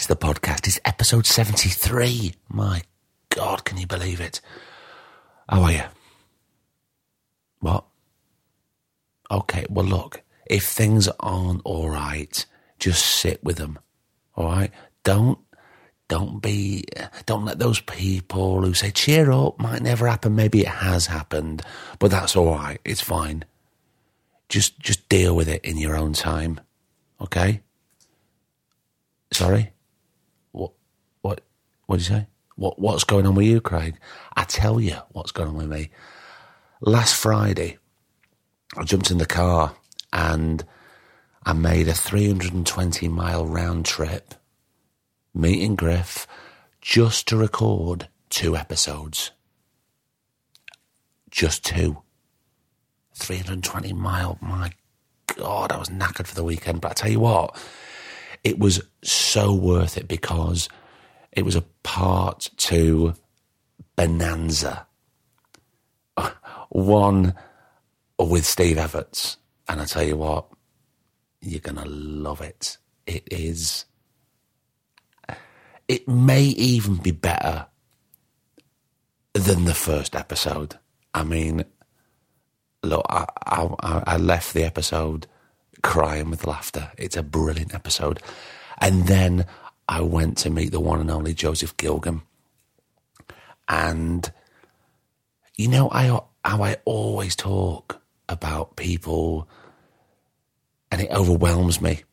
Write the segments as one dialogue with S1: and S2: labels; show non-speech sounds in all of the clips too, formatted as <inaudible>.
S1: It's the podcast. It's episode 73. My God, can you believe it? How are you? What? Okay, well, look, if things aren't all right, just sit with them. All right? Don't. Don't be, don't let those people who say, cheer up, might never happen. Maybe it has happened, but that's all right. It's fine. Just, just deal with it in your own time. Okay? Sorry? What, what you say? What, what's going on with you, Craig? I tell you what's going on with me. Last Friday, I jumped in the car and I made a 320 mile round trip, meeting Griff, just to record two episodes. Just two. 320 mile, my God, I was knackered for the weekend. But I tell you what, it was so worth it because it was a part two Bonanza. <laughs> One with Steve Evets. And I tell you what, you're going to love it. It is. It may even be better than the first episode. I mean, look, I, I, I left the episode crying with laughter. It's a brilliant episode. And then I went to meet the one and only Joseph Gilgun. And, you know, I, how I always talk about people, and it overwhelms me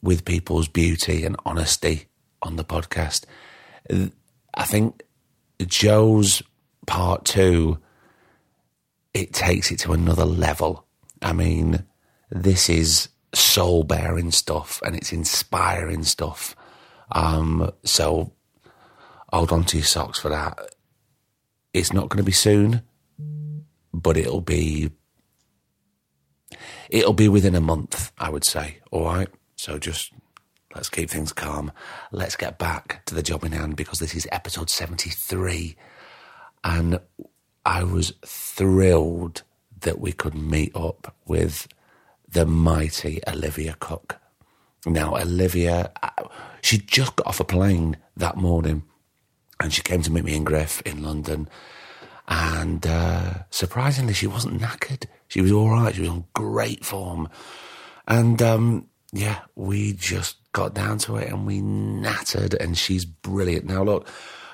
S1: with people's beauty and honesty on the podcast. I think Joe's part two, it takes it to another level. I mean, this is soul bearing stuff and it's inspiring stuff. Um, so hold on to your socks for that. It's not going to be soon, but it'll be it'll be within a month, I would say. All right. So just let's keep things calm. Let's get back to the job in hand because this is episode seventy three, and I was thrilled that we could meet up with the mighty Olivia Cooke. Now, Olivia, she just got off a plane that morning and she came to meet me in Griff in London. And uh, surprisingly, she wasn't knackered. She was all right. She was in great form. And um, yeah, we just got down to it and we nattered, and she's brilliant. Now, look,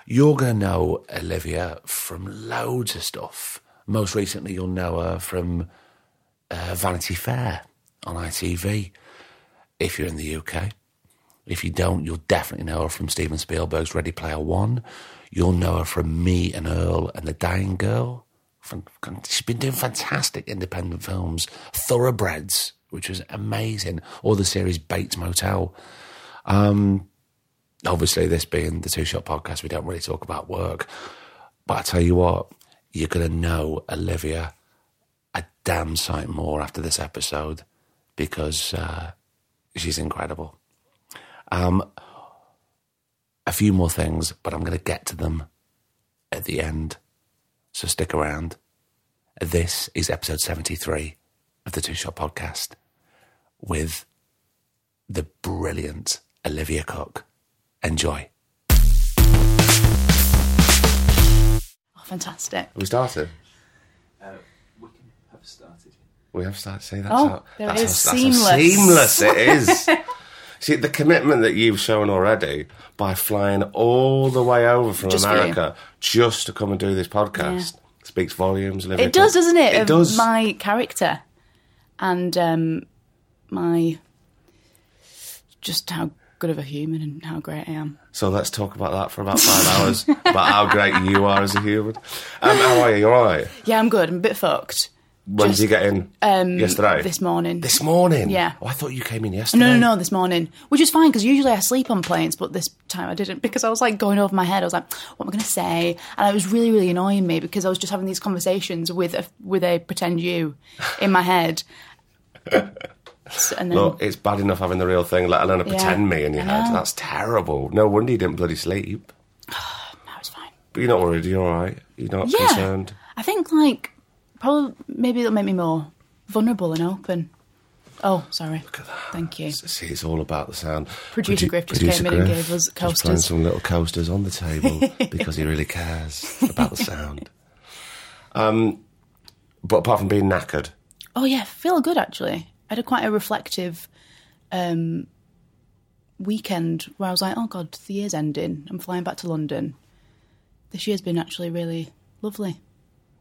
S1: you're going to know Olivia from loads of stuff. Most recently, you'll know her from uh, Vanity Fair on ITV if you're in the UK. If you don't, you'll definitely know her from Steven Spielberg's Ready Player One. You'll know her from Me and Earl and The Dying Girl. She's been doing fantastic independent films. Thoroughbreds, which was amazing, or the series Bates Motel. Um, obviously, this being the Two Shot Podcast, we don't really talk about work. But I tell you what, you're going to know Olivia a damn sight more after this episode because uh, she's incredible. Um, a few more things, but I'm going to get to them at the end. So stick around. This is episode 73 of the Two Shot Podcast with the brilliant Olivia Cooke. Enjoy.
S2: Oh, fantastic.
S1: We started.
S3: Uh, we can have started.
S1: We have started. See, that's
S2: Oh,
S1: how, that's
S2: it is.
S1: how, that's how
S2: Seamless.
S1: seamless it is. <laughs> See, the commitment that you've shown already by flying all the way over from
S2: Just.
S1: America just to come and do this podcast speaks volumes. Olivia
S2: It does, doesn't it?
S1: It
S2: of
S1: does.
S2: My character and um, my just how good of a human and how great I am.
S1: So let's talk about that for about five hours. about how great you are as a human. Um, how are you? You all right?
S2: Yeah, I'm good. I'm a bit fucked.
S1: When did you get in?
S2: Um,
S1: yesterday.
S2: This morning.
S1: This morning.
S2: Yeah.
S1: Oh, I thought you came in yesterday.
S2: No, no, no, this morning. Which is fine because usually I sleep on planes, but this time I didn't because I was like going over my head. I was like, what am I going to say? And it was really, really annoying me because I was just having these conversations with a, with a pretend you in my head. <laughs> And then,
S1: Look, it's bad enough having the real thing, let alone a
S2: Yeah.
S1: pretend me in your head. That's terrible. No wonder you didn't bloody sleep. <sighs>
S2: no, it's fine.
S1: But you're not worried. You're all right. You're not
S2: Yeah.
S1: concerned.
S2: I think like probably maybe it'll make me more vulnerable and open. Oh, sorry.
S1: Look at that.
S2: Thank you.
S1: See, it's all about the sound.
S2: Producer
S1: Produ-
S2: Griff just
S1: Producer
S2: came in and gave us coasters.
S1: some little coasters on the table <laughs> because he really cares about the sound. Um, but apart from being knackered,
S2: Oh yeah, feel good actually. I had a quite a reflective um, weekend where I was like, oh god, the year's ending. I'm flying back to London. This year's been actually really lovely.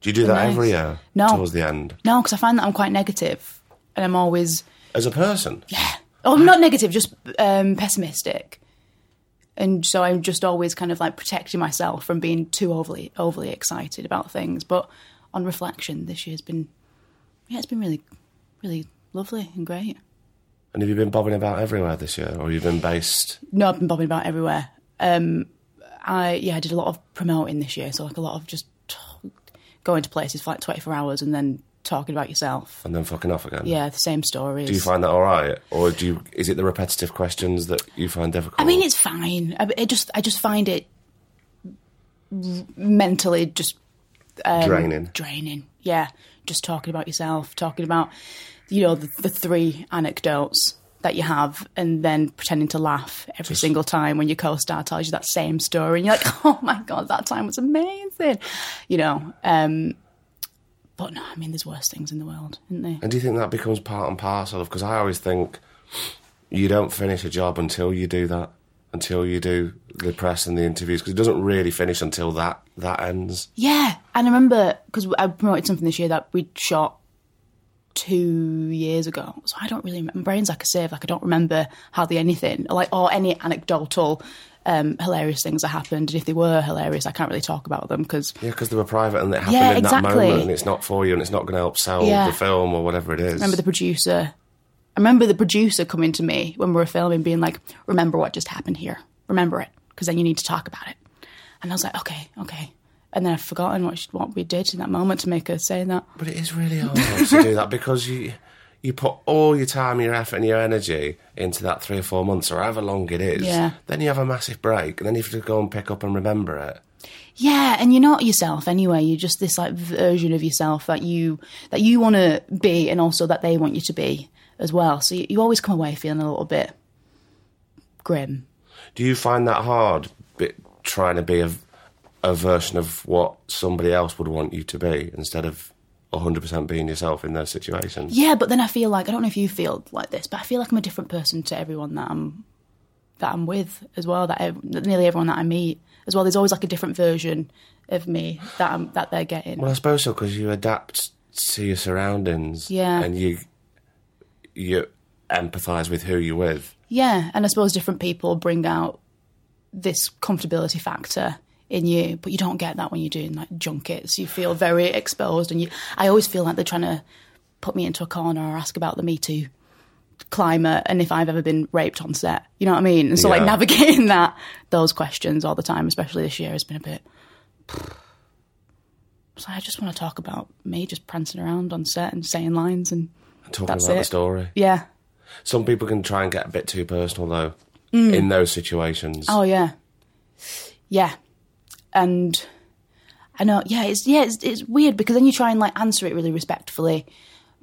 S1: Do you do that every year?
S2: No.
S1: Towards the end,
S2: No, because I find that I'm quite negative, and I'm always
S1: as a person.
S2: yeah. Oh, I'm not negative, just um, pessimistic. And so I'm just always kind of like protecting myself from being too overly overly excited about things. But on reflection, this year's been yeah, it's been really, really lovely and great.
S1: And have you been bobbing about everywhere this year, or have you been based?
S2: No, I've been bobbing about everywhere. Um, I yeah, I did a lot of promoting this year, so like a lot of just going to places for like 24 hours and then talking about yourself.
S1: And then fucking off again.
S2: Yeah, the same stories.
S1: Do you find that all right, or do you? Is it the repetitive questions that you find difficult?
S2: I mean, it's fine. I, it just I just find it mentally just um,
S1: draining.
S2: draining. Yeah, just talking about yourself, talking about you know the, the three anecdotes that you have, and then pretending to laugh every single time when your co-star tells you that same story, and you're like, <laughs> "Oh my god, that time was amazing," you know. Um, but no, I mean, there's worse things in the world, isn't there?
S1: And do you think that becomes part and parcel of? Because I always think you don't finish a job until you do that, until you do the press and the interviews, because it doesn't really finish until that that ends.
S2: Yeah, and I remember because I promoted something this year that we shot two years ago. So I don't really. My brain's like a sieve. Like I don't remember hardly anything, like or any anecdotal, um, hilarious things that happened. And if they were hilarious, I can't really talk about them because
S1: Yeah, because they were private and it happened
S2: Yeah,
S1: in that moment, and it's not for you, and it's not going to help sell
S2: Yeah.
S1: the film or whatever it is.
S2: I remember the producer. I remember the producer coming to me when we were filming, being like, "Remember what just happened here. Remember it, because then you need to talk about it." And I was like, "Okay, okay." And then I've forgotten what she, what we did in that moment to make her say that.
S1: But it is really hard to do that because you you put all your time, your effort, and your energy into that three or four months, or however long it is.
S2: Yeah.
S1: Then you have a massive break, and then you have to go and pick up and remember it.
S2: Yeah, and you're not yourself anyway. You're just this like version of yourself that you that you want to be, and also that they want you to be as well. So you, you always come away feeling a little bit grim.
S1: Do you find that hard, bit, trying to be a, a version of what somebody else would want you to be instead of 100% being yourself in those situations?
S2: Yeah, but then I feel like I don't know if you feel like this, but I feel like I'm a different person to everyone that I'm that I'm with as well. That, that nearly everyone that I meet as well. There's always like a different version of me that I'm, that they're getting.
S1: Well, I suppose so because you adapt to your surroundings.
S2: Yeah.
S1: And you you empathise with who you're with.
S2: Yeah, and I suppose different people bring out this comfortability factor in you, but you don't get that when you're doing like junkets. You feel very exposed, and you. I always feel like they're trying to put me into a corner or ask about the Me Too climate and if I've ever been raped on set. You know what I mean? And so like navigating that those questions all the time, especially this year, has been a bit. <sighs> So I just want to talk about me just prancing around on set and saying lines and
S1: Talking
S2: That's
S1: about the story.
S2: yeah.
S1: Some people can try and get a bit too personal though in those situations.
S2: Mm. Oh yeah, yeah, and I know. Yeah, it's yeah, it's, it's weird because then you try and like answer it really respectfully,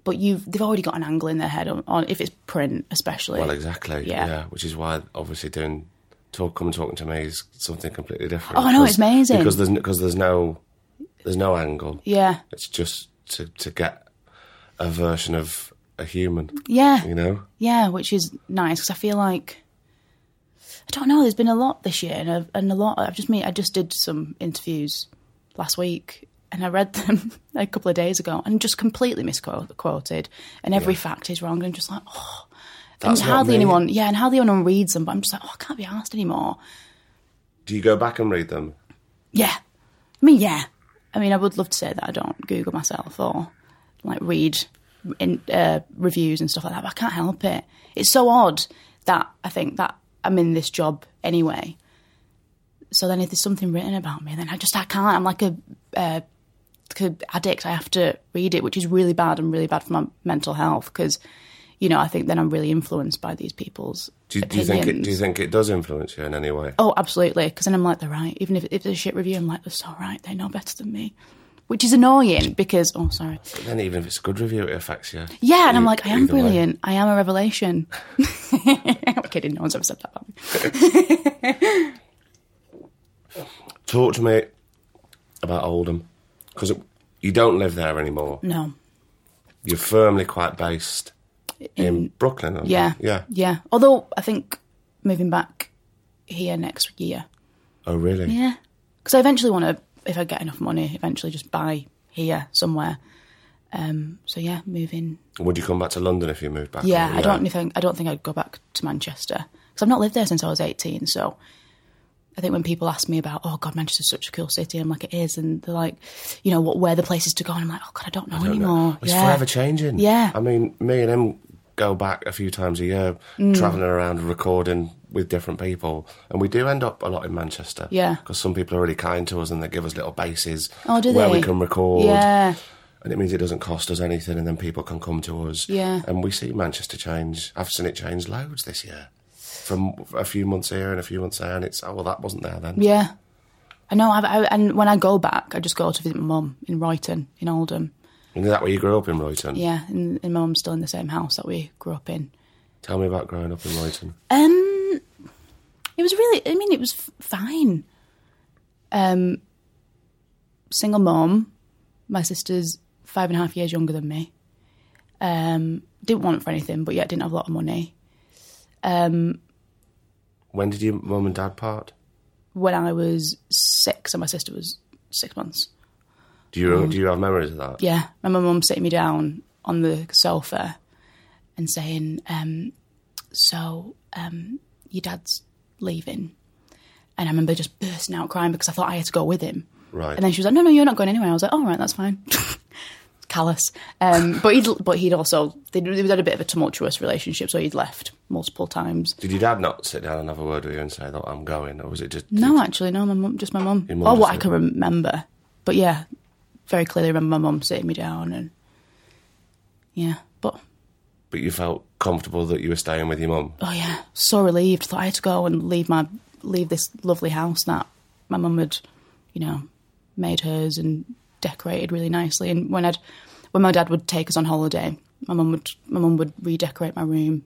S2: but you've they've already got an angle in their head on, on if it's print, especially.
S1: Well, exactly.
S2: Yeah.
S1: Yeah. Which is why obviously doing talk, come and talking to me is something completely different.
S2: Oh, I know, it's amazing.
S1: because there's because there's no there's no angle.
S2: yeah,
S1: It's just to to get a version of a human.
S2: yeah,
S1: You know.
S2: yeah, which is nice because I feel like I don't know. There's been a lot this year, and a, and a lot. I've just made. I just did some interviews last week, and I read them <laughs> a couple of days ago, and just completely misquoted, and every fact is wrong. And just like, oh.
S1: That's
S2: and hardly
S1: me.
S2: anyone, yeah, and hardly anyone reads them. But I'm just like, oh, I can't be asked anymore.
S1: Do you go back and read them?
S2: Yeah, I mean, yeah. I mean, I would love to say that I don't Google myself or like read in, uh, reviews and stuff like that. But I can't help it. It's so odd that I think that I'm in this job anyway. So then, if there's something written about me, then I just I can't. I'm like a, uh, a addict. I have to read it, which is really bad and really bad for my mental health because, you know, I think then I'm really influenced by these people's
S1: Do you, do you think it? Do you think it does influence you in any way?
S2: Oh, absolutely. Because then I'm like, they're right. Even if, if it's a shit review, I'm like, they're so right. They know better than me. Which is annoying because, oh, sorry.
S1: But then even if it's a good review, it affects you.
S2: Yeah, and I'm like, I am
S1: either way.
S2: brilliant. I am a revelation. <laughs> I'm kidding. No one's ever said that about me. <laughs>
S1: Talk to me about Oldham because you don't live there anymore.
S2: No.
S1: You're firmly quite based in, Brooklyn. aren't you?
S2: Yeah.
S1: Yeah.
S2: Yeah. Although I think moving back here next year.
S1: Oh, really?
S2: Yeah. Because I eventually want to, if I get enough money, eventually just buy here somewhere. Um, so yeah, moving.
S1: Would you come back to London if you moved back?
S2: Yeah, I don't think I don't think I'd go back to Manchester because I've not lived there since I was eighteen. So I think when people ask me about, oh God, Manchester's such a cool city, I'm like, it is, and they're like, you know, what where the places to go, and I'm like, oh God, I don't know
S1: I don't know.
S2: anymore.
S1: It's
S2: yeah.
S1: forever changing.
S2: Yeah.
S1: I mean, me and him go back a few times a year,
S2: Mm.
S1: travelling around recording with different people, and we do end up a lot in Manchester.
S2: Yeah.
S1: Because some people are really kind to us and they give us little bases
S2: Oh,
S1: where we can record.
S2: Yeah.
S1: And it means it doesn't cost us anything, and then people can come to us.
S2: Yeah.
S1: And we see Manchester change. I've seen it change loads this year. From a few months here and a few months there, and it's, oh, well, that wasn't there then.
S2: Yeah. I know, I've, I, and when I go back, I just go to visit my mum in Royton, in Oldham.
S1: And is that where you grew up in Royton?
S2: Yeah, and, and my mum's still in the same house that we grew up in.
S1: Tell me about growing up in Royton.
S2: Um, it was really. I mean, it was f- fine. Um, single mom. My sister's five and a half years younger than me. Um, didn't want it for anything, but yet didn't have a lot of money. Um,
S1: When did your mum and dad part?
S2: when I was six, and my sister was six months.
S1: Do you do you have memories of that?
S2: Yeah, my mum sitting me down on the sofa and saying, um, "So, um, your dad's leaving," and I remember just bursting out crying because I thought I had to go with him.
S1: Right.
S2: And then she was like, "No, no, you're not going anywhere." I was like, "All right, that's fine." <laughs> Callous, um, but he'd but he'd also they'd, they'd had a bit of a tumultuous relationship, so he'd left multiple times.
S1: Did your dad not sit down and have a word with you and say that I'm going, or was it just
S2: No, actually, no, my mum, just my mum. Oh, what I can remember, but yeah, very clearly remember my mum sitting me down and yeah, but
S1: But you felt comfortable that you were staying with your mum.
S2: oh yeah, so relieved. Thought I had to go and leave my leave this lovely house that my mum had, you know, made hers and decorated really nicely. And when I'd when my dad would take us on holiday, my mum would my mum would redecorate my room.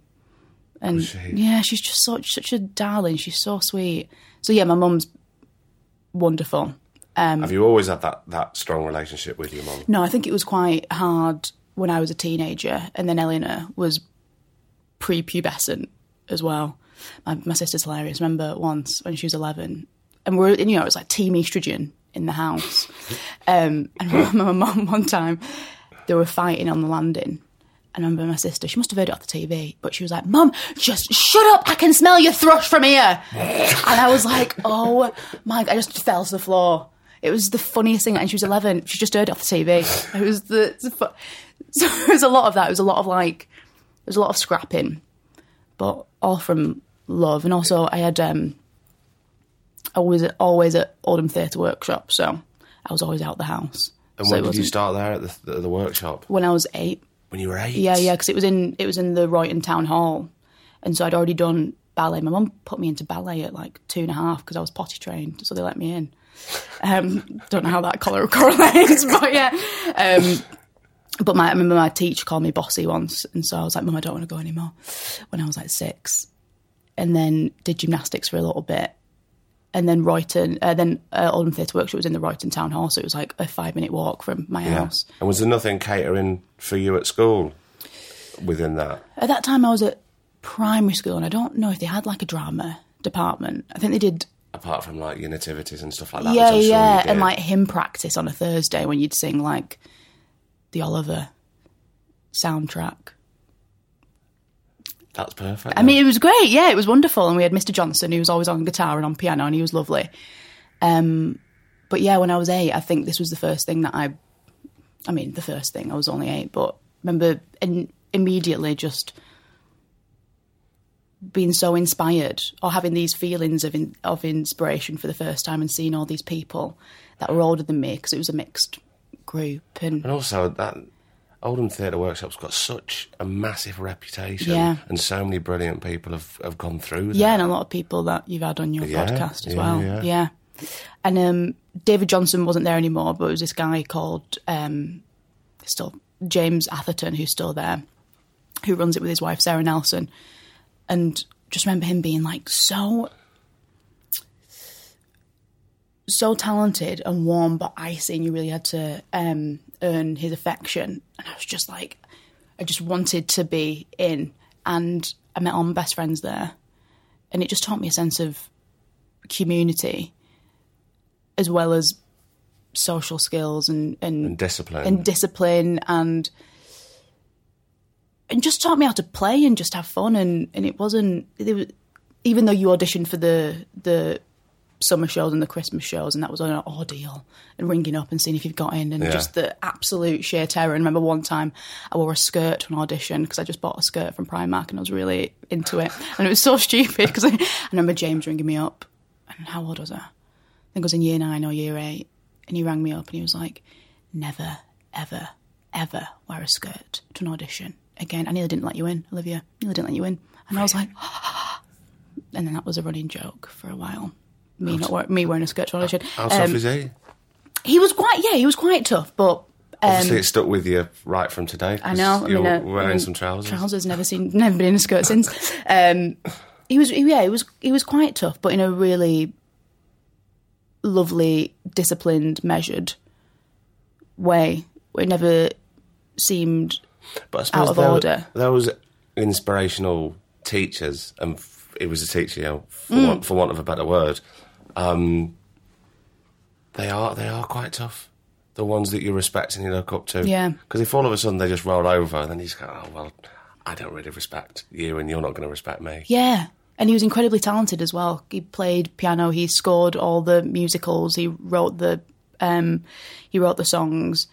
S2: And
S1: she?
S2: yeah, she's just such such a darling. She's so sweet. So yeah, my mum's wonderful. Um,
S1: Have you always had that, that strong relationship with your mum?
S2: No, I think it was quite hard when I was a teenager, and then Eleanor was prepubescent as well. My, my sister's hilarious. Remember once when she was eleven, and we're you know it was like team estrogen in the house, <laughs> um, and my mum one time they were fighting on the landing. And I remember my sister, she must have heard it off the TV, but she was like, Mum, just shut up, I can smell your thrush from here. <laughs> and I was like, oh my, I just fell to the floor. It was the funniest thing. And she was 11, she just heard it off the TV. It was the, the fu- <laughs> so it was a lot of that. It was a lot of like, there was a lot of scrapping, but all from love. And also I had, um, I was always at Oldham Theatre Workshop, so I was always out the house.
S1: And
S2: so
S1: when
S2: it
S1: did you start there at the, the, the workshop?
S2: When I was eight.
S1: When you were eight?
S2: Yeah, yeah, because it was in it was in the Royton Town Hall, and so I'd already done ballet. My mum put me into ballet at like two and a half because I was potty trained, so they let me in. Um, don't know how that color correlates, <laughs> but yeah. Um, but my, I remember my teacher called me bossy once, and so I was like, "Mum, I don't want to go anymore." When I was like six, and then did gymnastics for a little bit, and then Royton, uh, then uh, Oldham Theatre Workshop was in the Royton Town Hall, so it was like a five minute walk from my
S1: Yeah.
S2: house.
S1: And was there nothing catering for you at school within that?
S2: At that time, I was at primary school, and I don't know if they had like a drama department. I think they did.
S1: Apart from like your nativities and stuff like that.
S2: yeah,
S1: I'm sure
S2: yeah, and like hymn practice on a Thursday when you'd sing like the Oliver soundtrack.
S1: That's perfect.
S2: I mean, it was great. Yeah, it was wonderful, and we had Mr. Johnson, who was always on guitar and on piano, and he was lovely. Um, but yeah, when I was eight, I think this was the first thing that I I mean, the first thing I was only eight, but remember in, immediately just being so inspired or having these feelings of in, of inspiration for the first time and seeing all these people that were older than me because it was a mixed group and
S1: And also that Oldham Theatre Workshop's got such a massive reputation,
S2: Yeah.
S1: and so many brilliant people have, have gone through.
S2: yeah, and a lot of people that you've had on your
S1: Yeah,
S2: podcast as
S1: yeah,
S2: well.
S1: yeah.
S2: Yeah. And um, David Johnson wasn't there anymore, but it was this guy called um, still James Atherton who's still there, who runs it with his wife Sarah Nelson, and just remember him being like so so talented and warm but icy and you really had to um, earn his affection. And I was just like I just wanted to be in. And I met all my best friends there. And it just taught me a sense of community as well as social skills and and,
S1: and discipline.
S2: and discipline and and just taught me how to play and just have fun and and it wasn't it was, even though you auditioned for the the summer shows and the Christmas shows and that was an ordeal and ringing up and seeing if you've got in and
S1: Yeah.
S2: just the absolute sheer terror. And remember one time I wore a skirt to an audition because I just bought a skirt from Primark and I was really into it <laughs> and it was so stupid because I, I remember James ringing me up and how old was I? I think I was in year nine or year eight and he rang me up and he was like, never, ever, ever wear a skirt to an audition again. I nearly didn't let you in, Olivia. Nearly didn't let you in. And I was like, <gasps> and then that was a running joke for a while. Me not wear, me wearing a skirt to an audition.
S1: How tough
S2: Um,
S1: is he?
S2: he was quite, yeah, he was quite tough, but
S1: Obviously, it stuck with you right from today.
S2: I know. I
S1: You're
S2: mean, uh,
S1: wearing
S2: I mean,
S1: some trousers.
S2: Trousers. Never seen. <laughs> Never been in a skirt since. Um, he was. Yeah, he was. He was quite tough, but in a really lovely, disciplined, measured way. It never seemed.
S1: But I suppose
S2: of
S1: tho-
S2: order.
S1: Those inspirational teachers, and it was a teacher, you know, for,
S2: Mm.
S1: want, for want of a better word, um, they are they are quite tough. The ones that you respect and you look up to.
S2: Yeah.
S1: Because if all of a sudden they just roll over, then you just go, oh well, I don't really respect you, and you're not going to respect me.
S2: Yeah, and he was incredibly talented as well. He played piano. He scored all the musicals. He wrote the. Um, he wrote the songs,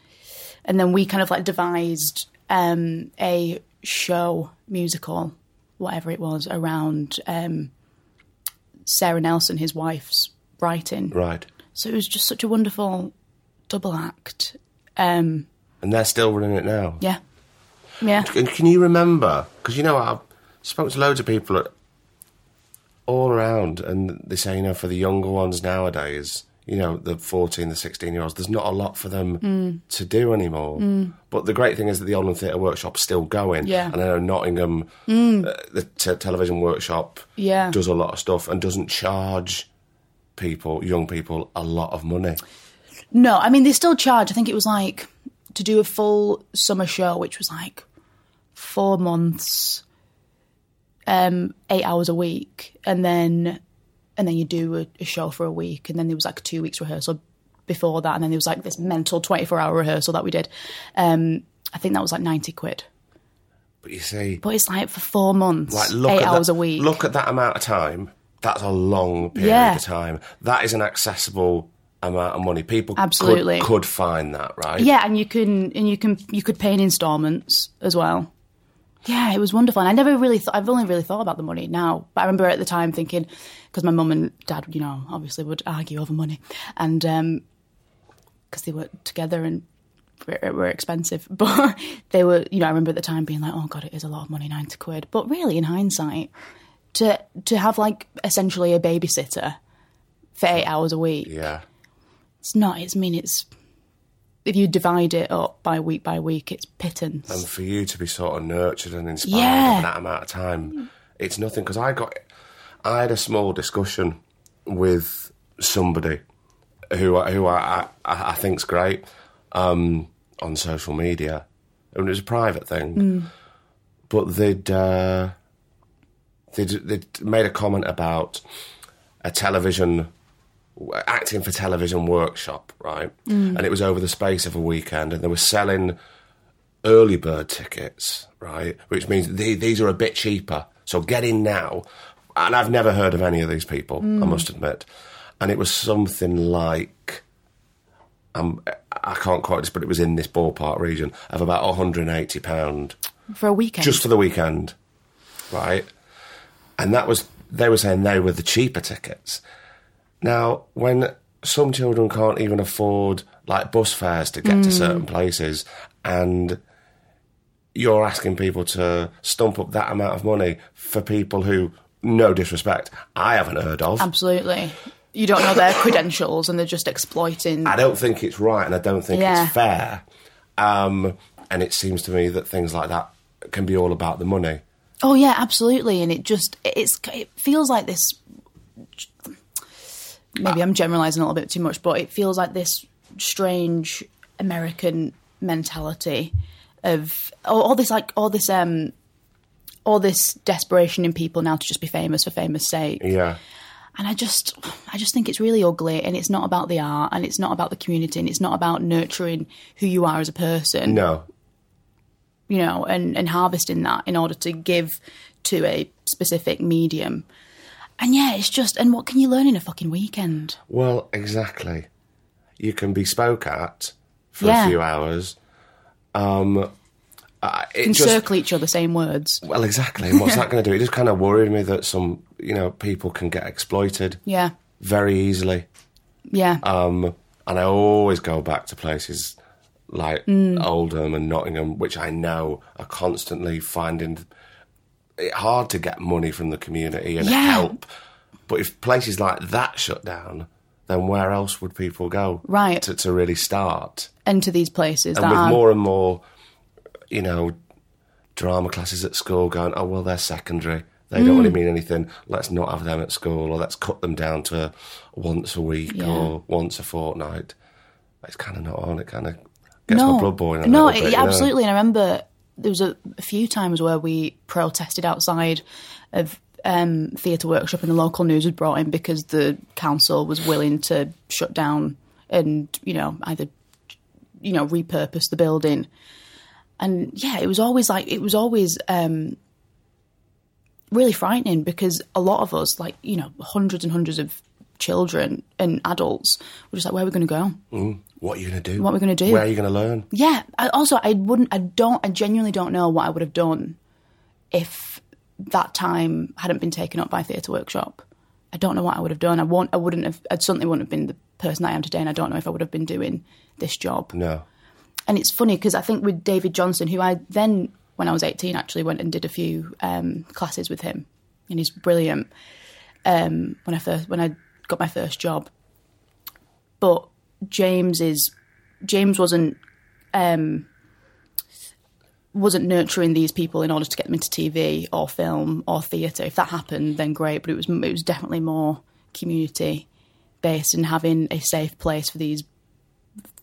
S2: and then we kind of like devised um, a show musical, whatever it was, around um, Sarah Nelson, his wife's writing.
S1: Right.
S2: So it was just such a wonderful double act. Um,
S1: And they're still running it now.
S2: yeah, yeah,
S1: And can you remember? Because you know, I've spoken to loads of people at, all around, and they say, you know, for the younger ones nowadays, you know, the 14, the 16 year olds, there's not a lot for them
S2: Mm.
S1: to do anymore. But the great thing is that the Oldham Theatre Workshop's still going.
S2: Yeah. Mm.
S1: And I know Nottingham, uh, the te- television workshop,
S2: Yeah.
S1: does a lot of stuff and doesn't charge people, young people, a lot of money.
S2: No, I mean they still charge. I think it was like to do a full summer show, which was like four months, um, eight hours a week, and then and then you do a, a show for a week, and then there was like a two weeks rehearsal before that, and then there was like this mental twenty four hour rehearsal that we did. Um, I think that was like ninety quid,
S1: But you see,
S2: but it's like for four months,
S1: Like, look
S2: eight
S1: at
S2: hours
S1: that,
S2: a week.
S1: Look at that amount of time. That's a long period
S2: Yeah.
S1: of time. That is an accessible amount of money. People could-
S2: Absolutely.
S1: could, find that, right?
S2: Yeah, and you can and you can you could pay in instalments as well. Yeah, it was wonderful. And I never really thought, I've only really thought about the money now. But I remember at the time thinking, because my mum and dad, you know, obviously would argue over money. And um, because they were together and were, were expensive. <laughs> But they were, you know, I remember at the time being like, oh God, it is a lot of money, 90 quid. But really, in hindsight, to, to have like essentially a babysitter for eight hours a week,
S1: Yeah.
S2: it's not, it's, I mean, it's, if you divide it up by week by week, it's pittance.
S1: And for you to be sort of nurtured and inspired
S2: Yeah.
S1: over that amount of time, it's nothing. Because I got, I had a small discussion with somebody who I- who I I, I think's great um, on social media, and it was a private thing, but they'd uh, they'd they'd made a comment about a television acting for television workshop, right? And it was over the space of a weekend, and they were selling early bird tickets, right? Which means the, these are a bit cheaper. So get in now. And I've never heard of any of these people, I must admit. And it was something like, um, I can't quote this, but it was in this ballpark region of about 180 pound
S2: For a weekend.
S1: just for the weekend, right? And that was they were saying they were the cheaper tickets. Now, when some children can't even afford like bus fares to get to certain places, and you're asking people to stump up that amount of money for people who, no disrespect, I haven't heard of.
S2: Absolutely. You don't know their credentials and they're just exploiting.
S1: I don't think it's right, and I don't think
S2: Yeah.
S1: it's fair. Um, and it seems to me that things like that can be all about the money.
S2: Oh yeah, absolutely. And it just it's it feels like this. Maybe I'm generalizing a little bit too much, but it feels like this strange American mentality of all, all this like all this um all this desperation in people now to just be famous for famous sake.
S1: Yeah.
S2: And I just, I just think it's really ugly, and it's not about the art, and it's not about the community, and it's not about nurturing who you are as a person
S1: No.
S2: you know, and, and harvesting that in order to give to a specific medium. And yeah, it's just, and what can you learn in a fucking weekend?
S1: Well, exactly. You can be spoke at for
S2: Yeah.
S1: a few hours. Um, uh, it
S2: And
S1: just
S2: circle each other, same words.
S1: well, exactly. And what's <laughs> that going to do? It just kind of worried me that some, you know, people can get exploited
S2: Yeah,
S1: very easily.
S2: yeah,
S1: Um, and I always go back to places like
S2: Mm.
S1: Oldham and Nottingham, which I know are constantly finding it hard to get money from the community and
S2: Yeah.
S1: help. But if places like that shut down, then where else would people go?
S2: Right.
S1: To, to really start?
S2: and to these places
S1: And with
S2: are,
S1: more and more, you know, drama classes at school going, oh, well, they're secondary. They don't
S2: Mm.
S1: really mean anything. Let's not have them at school, or let's cut them down to once a week
S2: Yeah.
S1: or once a fortnight. It's kind of not on. It kind of gets
S2: no,
S1: my blood boiling.
S2: No,
S1: bit,
S2: it-
S1: you know?
S2: absolutely. And I remember there was a, a few times where we protested outside of um, theatre workshop, and the local news was brought in because the council was willing to shut down and you know either you know repurpose the building. And yeah, it was always like it was always um, really frightening because a lot of us, like you know, hundreds and hundreds of children and adults, were just like, "Where are we going to go?"
S1: What are you going to do?
S2: What we're we gonna do?
S1: Where are you going to learn?
S2: Yeah. I, also, I wouldn't. I don't. I genuinely don't know what I would have done if that time hadn't been taken up by theatre workshop. I don't know what I would have done. I won't. I wouldn't have. I certainly wouldn't have been the person I am today, and I don't know if I would have been doing this job.
S1: No.
S2: And it's funny because I think with David Johnson, who I then, when I was eighteen, actually went and did a few um, classes with him, and he's brilliant. Um, when I first when I got my first job, but James is James wasn't um, wasn't nurturing these people in order to get them into TV or film or theatre. If that happened, then great. But it was it was definitely more community based and having a safe place for these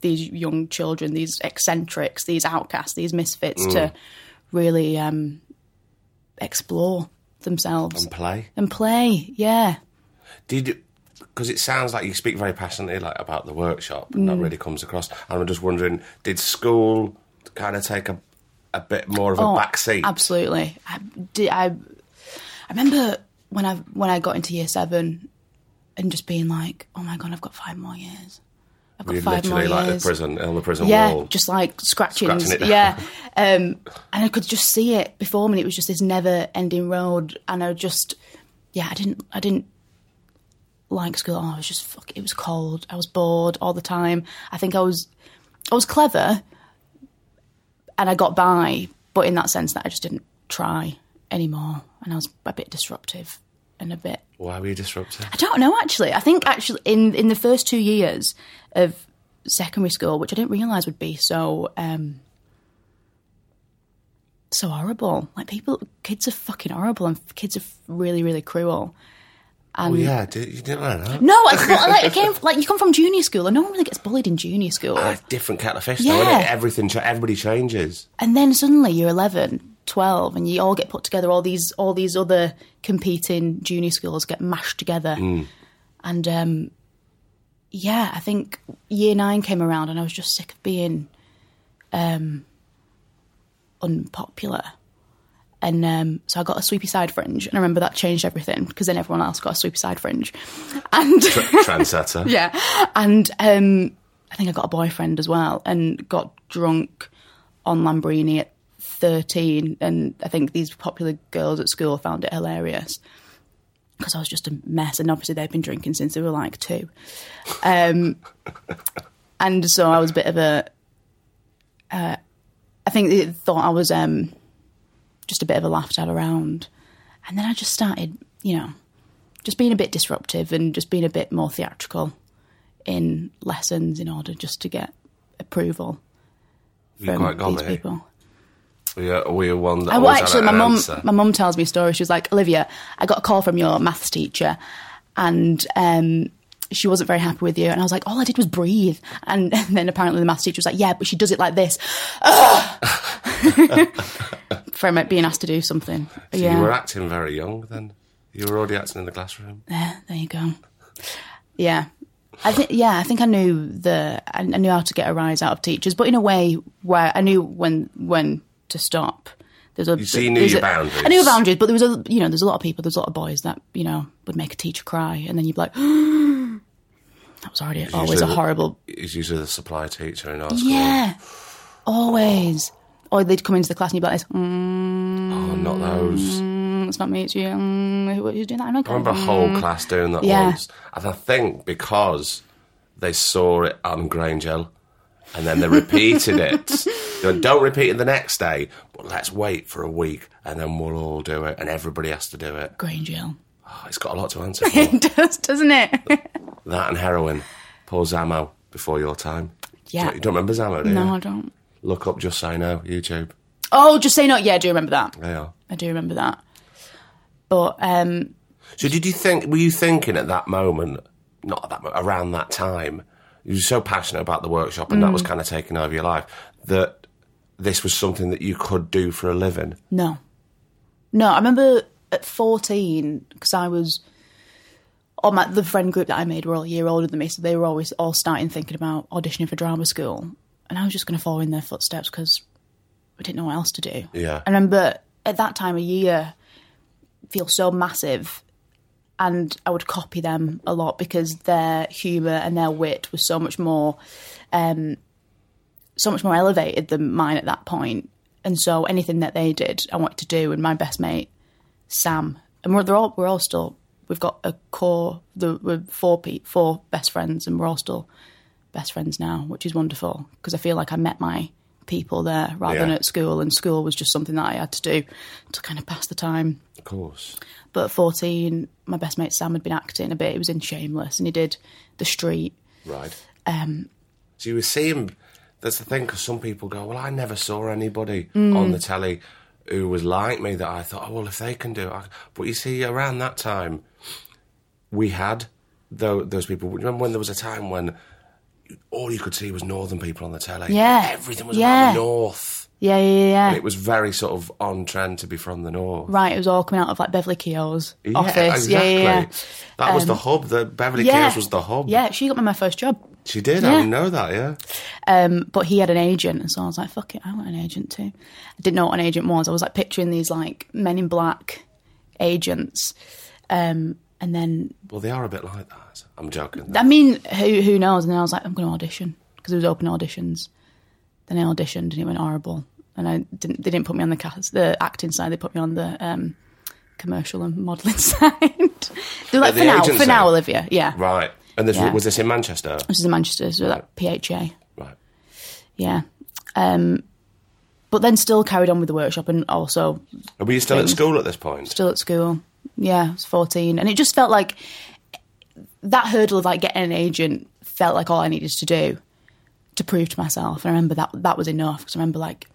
S2: these young children, these eccentrics, these outcasts, these misfits to really um, explore themselves
S1: And play.
S2: and play. Yeah.
S1: Did because it sounds like you speak very passionately like about the workshop, and
S2: Mm.
S1: that really comes across. And I'm just wondering, did school kind of take a a bit more of a back seat?
S2: Oh, Absolutely. I, did, I, I remember when I when I got into year seven and just being like, oh my god, I've got five more years. I've got
S1: You're
S2: five more
S1: literally like
S2: years.
S1: the prison on the prison
S2: yeah,
S1: wall.
S2: just like scratching.
S1: Scratching it.
S2: Yeah, <laughs> um, and I could just see it before me. and It was just this never-ending road, and I just, yeah, I didn't, I didn't like school. Oh, I was just, fuck, it was cold. I was bored all the time. I think I was, I was clever, and I got by, but in that sense that I just didn't try anymore, and I was a bit disruptive and a bit
S1: Why were you disruptive?
S2: I don't know actually. I think actually in in the first two years of secondary school, which I didn't realise would be so um so horrible. Like people kids are fucking horrible and kids are really, really cruel.
S1: Oh yeah, did, you didn't know that.
S2: No, I, <laughs> well, like, I came like you come from junior school and no one really gets bullied in junior school.
S1: Ah, different kettle of fish,
S2: Yeah.
S1: though? Everything, everybody changes.
S2: and then suddenly you're 11 12 and you all get put together all these all these other competing junior schools get mashed together and um yeah i think year 9 came around and i was just sick of being um unpopular and um, so I got a sweepy side fringe, and I remember that changed everything because then everyone else got a sweepy side fringe, <laughs> and
S1: Trendsetter. <laughs>
S2: yeah, and um, I think I got a boyfriend as well, and got drunk on Lambrini at thirteen. And I think these popular girls at school found it hilarious because I was just a mess, and obviously they'd been drinking since they were like two. Um, and so I was a bit of a. Uh, I think they thought I was um, just a bit of a laughed at around, and then I just started, you know, just being a bit disruptive and just being a bit more theatrical in lessons in order just to get approval
S1: You
S2: from these
S1: me.
S2: people.
S1: Are, we are one that
S2: Oh, well, actually, my
S1: an
S2: mum,
S1: answer.
S2: my mum tells me a story. She was like, Olivia, I got a call from your maths teacher, and um, she wasn't very happy with you. And I was like, all I did was breathe. And, and <laughs> then apparently the maths teacher was like, yeah, but she does it like this. <laughs> from it being asked to do something.
S1: So
S2: yeah.
S1: You were acting very young then. You were already acting in the classroom.
S2: There, there you go. Yeah. I think yeah, I think I knew the I, I knew how to get a rise out of teachers, but in a way where I knew when when to stop. There's a,
S1: You see, you knew your
S2: a-
S1: boundaries.
S2: I knew boundaries, but there was a you know there's a lot of people, there's a lot of boys that you know would make a teacher cry, and then you'd be like, <gasps> that was already always a horrible.
S1: He's usually the supply teacher in our school.
S2: Yeah, always. Or they'd come into the class and you'd be like, this, mm,
S1: Oh, not those.
S2: it's not me, it's you. Mm, who- who's doing that? I'm okay.
S1: I remember a whole class doing that
S2: Yeah.
S1: once. And I think because they saw it on Grange Hill and then they repeated it. <laughs> They went, Don't repeat it the next day, but let's wait for a week and then we'll all do it and everybody has to do it.
S2: Grange Hill.
S1: Oh, <sighs> it's got a lot to answer <laughs> for.
S2: It does, doesn't it? <laughs>
S1: that and heroin. Paul Zammo before your time.
S2: Yeah.
S1: You don't remember Zammo, do you?
S2: no, I don't.
S1: Look up Just Say No, YouTube.
S2: Oh, just say no. Yeah, I do remember that.
S1: Are.
S2: I do remember that. But um,
S1: So did you think? Were you thinking at that moment, not at that mo- around that time, you were so passionate about the workshop, and that
S2: Mm.
S1: was kind of taking over your life that this was something that you could do for a living?
S2: no, no. I remember at fourteen because I was. All my the friend group that I made were all a year older than me, so they were always all starting thinking about auditioning for drama school, and I was just going to follow in their footsteps because I didn't know what else to do.
S1: Yeah.
S2: I remember at that time of year feel so massive and I would copy them a lot because their humour and their wit was so much more um, so much more elevated than mine at that point. And so anything that they did, I wanted to do. And my best mate, Sam, and we're they're all we're all still we've got a core. The, we're four pe- four best friends, and we're all still best friends now, which is wonderful because I feel like I met my people there rather than at school. And school was just something that I had to do to kind of pass the time.
S1: Of course.
S2: But at 14, my best mate Sam had been acting a bit. He was in Shameless and he did The Street.
S1: Right. Um, so you were seeing. That's the thing, because some people go, "Well, I never saw anybody
S2: Mm.
S1: on the telly who was like me." That I thought, "Oh, well, if they can do it," I... but you see, around that time, we had tho- those people. Remember when there was a time when all you could see was northern people on the telly?
S2: Yeah.
S1: everything was
S2: Yeah.
S1: about the north.
S2: Yeah, yeah, yeah.
S1: And it was very sort of on trend to be from the north.
S2: right, it was all coming out of like Beverley Keogh's
S1: Yeah,
S2: office.
S1: exactly.
S2: Yeah, yeah, yeah.
S1: That was the um, hub. The Beverley
S2: Yeah.
S1: Keogh's was the hub.
S2: Yeah, she got me my first job.
S1: She did.
S2: Yeah.
S1: I didn't know that. Yeah.
S2: Um, but he had an agent, and so I was like, "Fuck it, I want an agent too." I didn't know what an agent was. I was like picturing these like Men in Black agents, um, and then
S1: Well, they are a bit like that. I'm joking.
S2: I mean, who who knows? And then I was like, "I'm going to audition," because it was open auditions. Then I auditioned, and it went horrible. And I didn't. They didn't put me on the cast, the acting side. They put me on the um, commercial and modelling <laughs> side. They're like,
S1: the
S2: for now,
S1: agency?
S2: for now, Olivia. Yeah,
S1: Right. And this
S2: Yeah.
S1: was this in Manchester?
S2: this is in Manchester. So that PHA.
S1: Right.
S2: Yeah. Um, but then still carried on with the workshop and also
S1: Were you still at school at this point?
S2: still at school. Yeah, I was 14. And it just felt like that hurdle of like getting an agent felt like all I needed to do to prove to myself. And I remember that that was enough because I remember like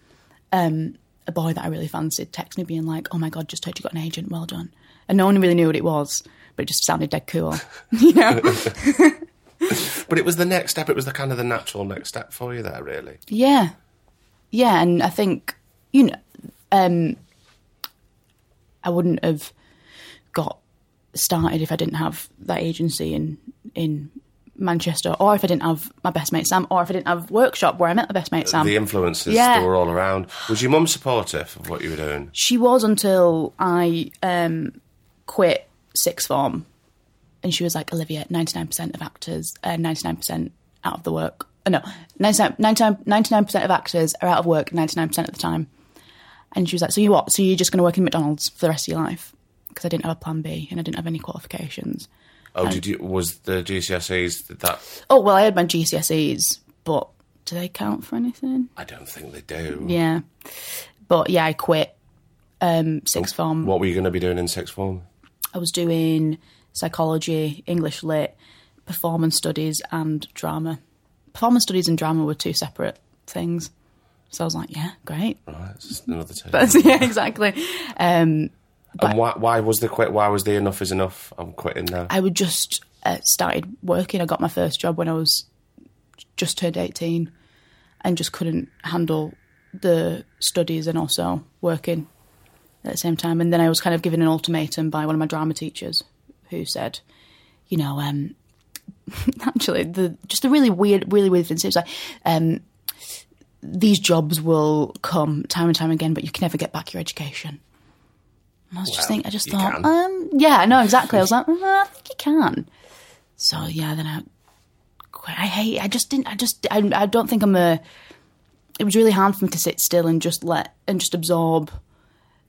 S2: um, a boy that I really fancied text me being like, oh my God, just heard you got an agent. Well done. And no one really knew what it was, but it just sounded dead cool. <laughs> <laughs> you know? <laughs>
S1: But it was the next step. It was the kind of the natural next step for you there, really.
S2: Yeah, yeah, and I think you know, um, I wouldn't have got started if I didn't have that agency in in Manchester, or if I didn't have my best mate Sam, or if I didn't have workshop where I met my best mate Sam.
S1: the influences
S2: yeah.
S1: were all around. Was your mum supportive of what you were doing?
S2: She was until I um, quit sixth form, and she was like, "Olivia, ninety nine percent of actors, ninety nine percent out of the work uh, no, 99 percent of actors are out of work ninety nine percent of the time. And she was like, "So you what? So you're just going to work in McDonald's for the rest of your life?" Because I didn't have a plan B and I didn't have any qualifications.
S1: Oh, did you? Was the GCSEs that?
S2: Oh well, I had my GCSEs, but do they count for anything?
S1: I don't think they do.
S2: Yeah, but yeah, I quit um, sixth form.
S1: What were you going to be doing in sixth form?
S2: I was doing psychology, English lit, performance studies, and drama. Performance studies and drama were two separate things. So I was like, yeah, great.
S1: Right, it's another <laughs> two.
S2: Yeah, exactly. Um,
S1: and why? Why was the quit? Why was the enough is enough? I'm quitting now.
S2: I would just uh, started working. I got my first job when I was just turned 18 and just couldn't handle the studies and also working at the same time. And then I was kind of given an ultimatum by one of my drama teachers who said, you know, um, <laughs> actually, the just a really weird, really weird thing. It's like, um, these jobs will come time and time again, but you can never get back your education. And I was just thinking, I just thought, um, yeah, I know exactly. I was like, "Mm, <laughs> I think you can. So yeah, then I. I hate. I just didn't. I just. I, I don't think I'm a. It was really hard for me to sit still and just let and just absorb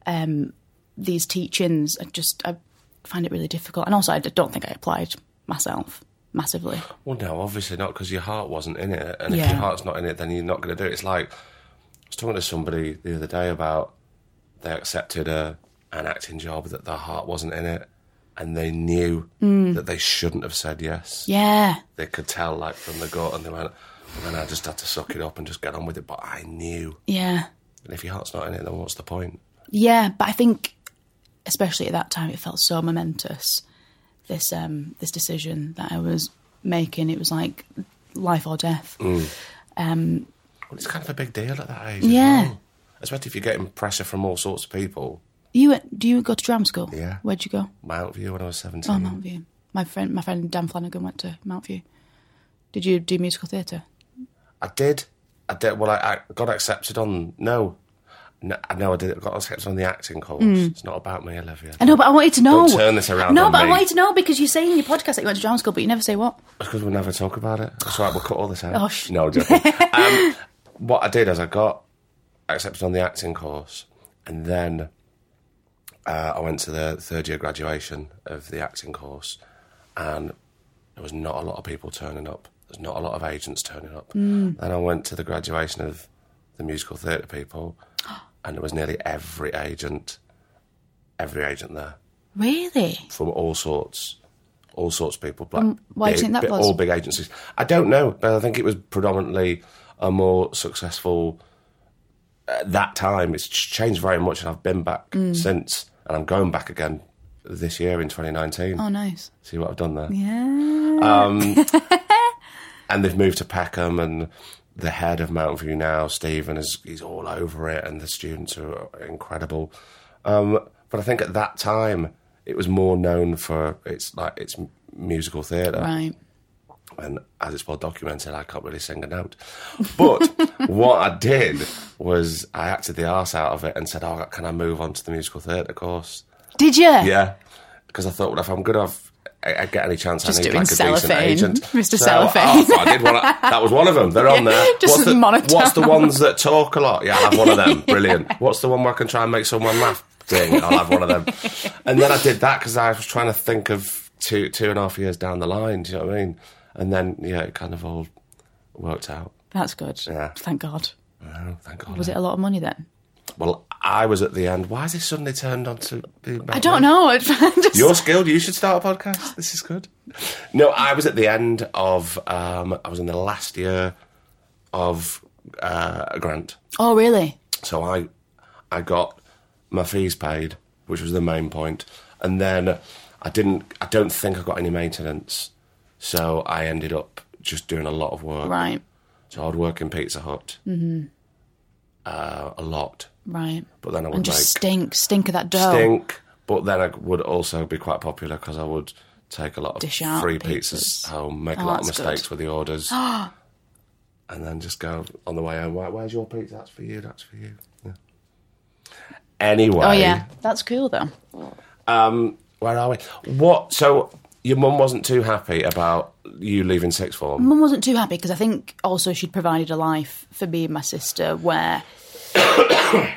S2: um, these teachings. I just I find it really difficult, and also I don't think I applied myself massively.
S1: Well, no, obviously not, because your heart wasn't in it, and if your heart's not in it, then you're not going to do it. It's like I was talking to somebody the other day about they accepted a an acting job that their heart wasn't in it, and they knew that they shouldn't have said yes.
S2: Yeah,
S1: They could tell, like from the gut, and they went, "Well, then I just had to suck it up and just get on with it." But I knew,
S2: yeah.
S1: and if your heart's not in it, then what's the point?
S2: Yeah, but I think, especially at that time, it felt so momentous. This um, this decision that I was making, it was like life or death. Um,
S1: Well, it's kind of a big deal at that age.
S2: Yeah.
S1: well. especially if you're getting pressure from all sorts of people.
S2: you went- do you go to drama school?
S1: Yeah.
S2: Where'd you go?
S1: Mountview when I was seventeen.
S2: Oh, Mount View. My friend, my friend Dan Flanagan went to Mountview. Did you do musical theatre?
S1: I did. I did. Well, I, I got accepted on. No. No, no, I did. I got accepted on the acting course. It's not about me, Olivia.
S2: I know, but I wanted to know.
S1: Don't turn this around
S2: No, but I
S1: me.
S2: wanted to know because you say in your podcast that you went to drama school, but you never say what.
S1: Because we'll never talk about it. That's right. We'll cut all this out.
S2: Oh, sh-
S1: no, I'm <laughs> um, what I did is I got accepted on the acting course, and then uh, I went to the third year graduation of the acting course, and there was not a lot of people turning up. There's not a lot of agents turning up.
S2: Mm.
S1: Then I went to the graduation of the musical theatre people, and there was nearly every agent, every agent there
S2: Really?
S1: from all sorts, all sorts of people. Black,
S2: Um, why do you think that
S1: big-
S2: was?
S1: All big agencies. I don't know, but I think it was predominantly a more successful. At that time, it's changed very much, and I've been back
S2: Mm.
S1: since, and I'm going back again this year in 2019.
S2: Oh, nice.
S1: See what I've done there.
S2: Yeah. <laughs>
S1: and they've moved to Peckham, and the head of Mountain View now, Stephen, is he's all over it, and the students are incredible. Um, but I think at that time it was more known for its like its musical theatre,
S2: Right.
S1: and as it's well documented, I can't really sing a note. But <laughs> what I did was I acted the arse out of it and said, "Oh, can I move on to the musical theatre course?"
S2: Did you?
S1: Yeah, because I thought, well, if I'm good enough, I, I get any chance,
S2: Just
S1: I need like a decent agent. <laughs>
S2: Mr.
S1: So,
S2: Cellophane.
S1: oh, I did one. <laughs> That was one of them. They're on there.
S2: Just
S1: what's, the,
S2: monotone.
S1: what's the ones that talk a lot? Yeah, I'll have one of them. <laughs> Brilliant. What's the one where I can try and make someone laugh? Ding, I'll have one of them. And then I did that because I was trying to think of two two and a half years down the line. Do you know what I mean? And then yeah, it kind of all worked out.
S2: That's good.
S1: Yeah.
S2: Thank God.
S1: Oh, thank God.
S2: Was it eh? a lot of money then?
S1: Well, I was at the end. Why has this suddenly turned on to
S2: I don't know. <laughs> Just-
S1: You're skilled. You should start a podcast. This is good. No, I was at the end of. Um, I was in the last year of uh, a grant,
S2: oh, really?
S1: so I I got my fees paid, which was the main point, and then I didn't. I don't think I got any maintenance, so I ended up just doing a lot of work.
S2: Right.
S1: So I'd work in Pizza Hut mm-hmm. uh, a lot,
S2: Right.
S1: but then I would
S2: And just
S1: make
S2: stink, stink of that dough.
S1: stink. But then I would also be quite popular because I would take a lot of
S2: Dish out
S1: free
S2: pizzas.
S1: pizzas home, make
S2: Oh,
S1: a lot of mistakes
S2: good.
S1: with the orders, <gasps> and then just go on the way home. "Where- Where's your pizza? That's for you. That's for you. Yeah. Anyway,
S2: Oh yeah, that's cool though.
S1: um, where are we? What? So your mum wasn't too happy about you leaving sixth form.
S2: Mum wasn't too happy because I think also she'd provided a life for me and my sister where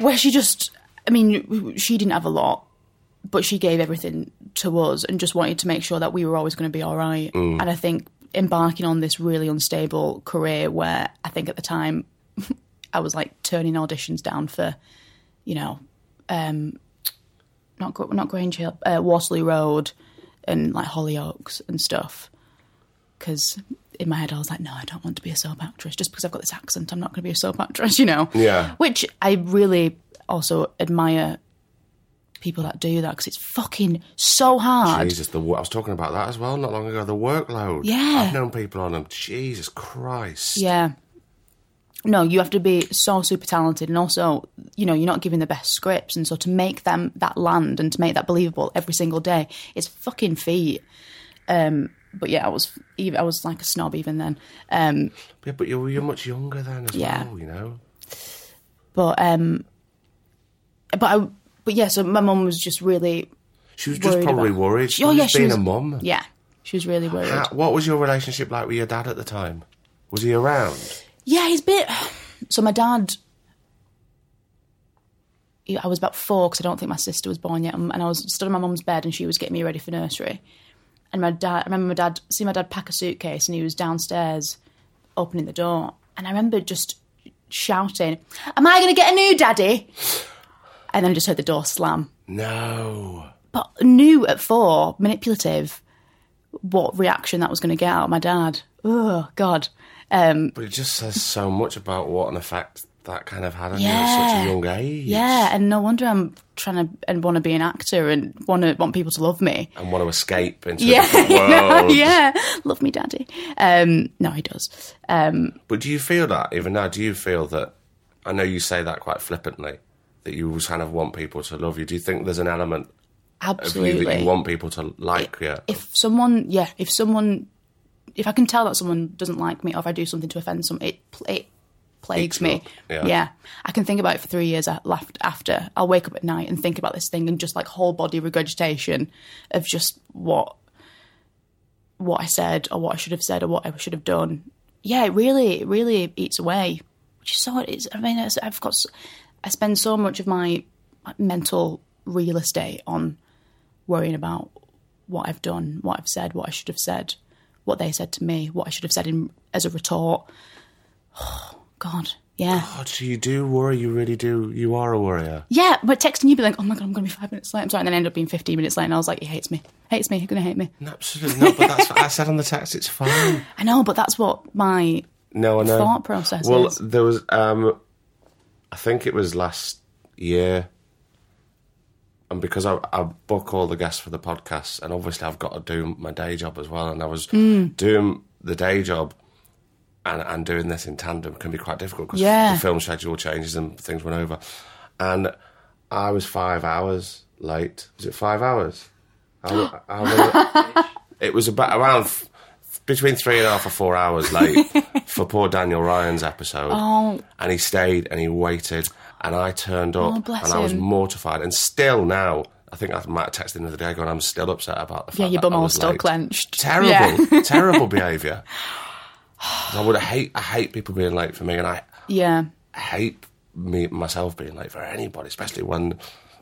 S2: where she just I mean she didn't have a lot but she gave everything to us and just wanted to make sure that we were always going to be all right. And I think embarking on this really unstable career where I think at the time <laughs> I was like turning auditions down for you know um not not Grange Hill, uh, Waterloo Road and like Hollyoaks and stuff because in my head I was like, no, I don't want to be a soap actress. Just because I've got this accent, I'm not going to be a soap actress, <laughs> you know?
S1: Yeah.
S2: Which I really also admire people that do that because it's fucking so hard.
S1: Jesus, the I was talking about that as well not long ago. The workload.
S2: Yeah.
S1: I've known people on them. Jesus Christ.
S2: Yeah. No, you have to be so super talented, and also, you know, you're not giving the best scripts, and so to make them that land and to make that believable every single day is fucking feat. Um, but yeah, I was even I was like a snob even then. Um,
S1: Yeah, but you're, you're much younger then as
S2: Yeah.
S1: well, you know?
S2: but um, but I but yeah, so my mum was just really
S1: She was just probably
S2: about-
S1: worried. She
S2: oh
S1: was
S2: yeah, she
S1: being
S2: was
S1: a mum.
S2: Yeah, she was really worried.
S1: How- what was your relationship like with your dad at the time? Was he around?
S2: Yeah, he's been. So my dad. I was about four because I don't think my sister was born yet, and and I was stood on my mum's bed and she was getting me ready for nursery. And my dad, I remember my dad, see my dad pack a suitcase and he was downstairs opening the door. And I remember just shouting, Am I going to get a new daddy? And then I just heard the door slam.
S1: No.
S2: But knew at four, manipulative, what reaction that was going to get out of my dad. Oh, God. Um,
S1: But it just says so much about what an effect that kind of had on you at such a young age.
S2: Yeah, and no wonder I'm trying to and want to be an actor and want to want people to love me.
S1: And want to escape into
S2: Yeah, <laughs>
S1: world.
S2: yeah, love me, daddy. Um, no, he does. Um,
S1: But do you feel that, even now, do you feel that, I know you say that quite flippantly, that you kind of want people to love you. Do you think there's an element of you
S2: absolutely.
S1: that you want people to like you?
S2: if someone, yeah, if someone, if I can tell that someone doesn't like me or if I do something to offend someone, it it plagues me.
S1: up, yeah.
S2: I can think about it for three years after. I'll wake up at night and think about this thing and just like whole body regurgitation of just what what I said or what I should have said or what I should have done. Yeah, it really, it really eats away. Which is so. It's. I mean, I've got. I spend so much of my mental real estate on worrying about what I've done, what I've said, what I should have said, what they said to me, what I should have said in as a retort. <sighs> God, yeah,
S1: so you do worry, you really do. You are a worrier.
S2: yeah. But texting you, be like, "Oh my God, I'm going to be five minutes late." I'm sorry, and then end up being 15 minutes late, and I was like, "He hates me, hates me, he's going to hate me."
S1: Absolutely not, but that's what I said on the text. It's fine. <laughs>
S2: I know, but that's what my
S1: No, I know.
S2: thought process
S1: Well,
S2: is.
S1: there was, um, I think it was last year, and because I, I book all the guests for the podcast, and obviously I've got to do my day job as well, and I was
S2: Hmm.
S1: doing the day job. And, and doing this in tandem can be quite difficult because
S2: Yeah.
S1: the film schedule changes and things went over. And I was five hours late. Was it five hours? How- how many- it was about around f- between three and a half or four hours late <laughs> for poor Daniel Ryan's episode.
S2: Oh.
S1: And he stayed and he waited, and I turned oh, up,
S2: Oh,
S1: and I was
S2: him.
S1: mortified. And still now, I think I might have texted him the other day going, I'm still upset about the fact
S2: yeah, your bum
S1: was
S2: still
S1: late."
S2: clenched.
S1: Terrible,
S2: Yeah.
S1: terrible behaviour. <laughs> I would hate, I hate people being late for me, and I
S2: yeah.
S1: hate me myself being late for anybody, especially when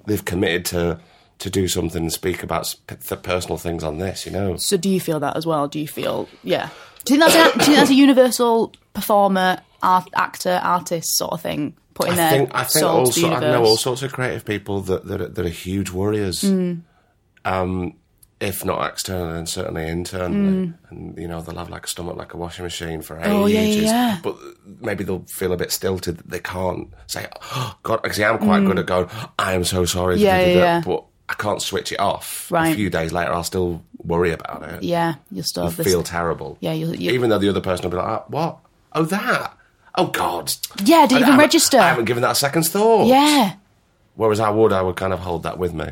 S1: they've committed to to do something and speak about sp- th- personal things on this. You know,
S2: So do you feel that as well? Do you feel yeah? Do you think that's a, do you think that's a universal performer, art, actor, artist sort of thing? Putting
S1: I
S2: their
S1: think I think
S2: the
S1: also I know all sorts of creative people that that are, that are huge worriers.
S2: Mm.
S1: Um, if not externally, then certainly internally, and you know they'll have like a stomach like a washing machine for ages.
S2: Mm. Oh, yeah, yeah.
S1: But maybe they'll feel a bit stilted that they can't say, "Oh God," because I'm quite good at going, "I am so sorry,"
S2: Mm. Yeah,
S1: da, da, da,"
S2: yeah, yeah.
S1: but I can't switch it off.
S2: Right.
S1: A few days later, I'll still worry about it.
S2: Yeah, you'll still
S1: feel terrible.
S2: Yeah, you'll- you-
S1: even though the other person will be like, "Ah, "What? Oh, that." Oh God!
S2: Yeah,
S1: I
S2: you even
S1: haven't-
S2: register?
S1: I haven't given that a second's thought.
S2: yeah,
S1: Whereas I would, I would kind of hold that with me.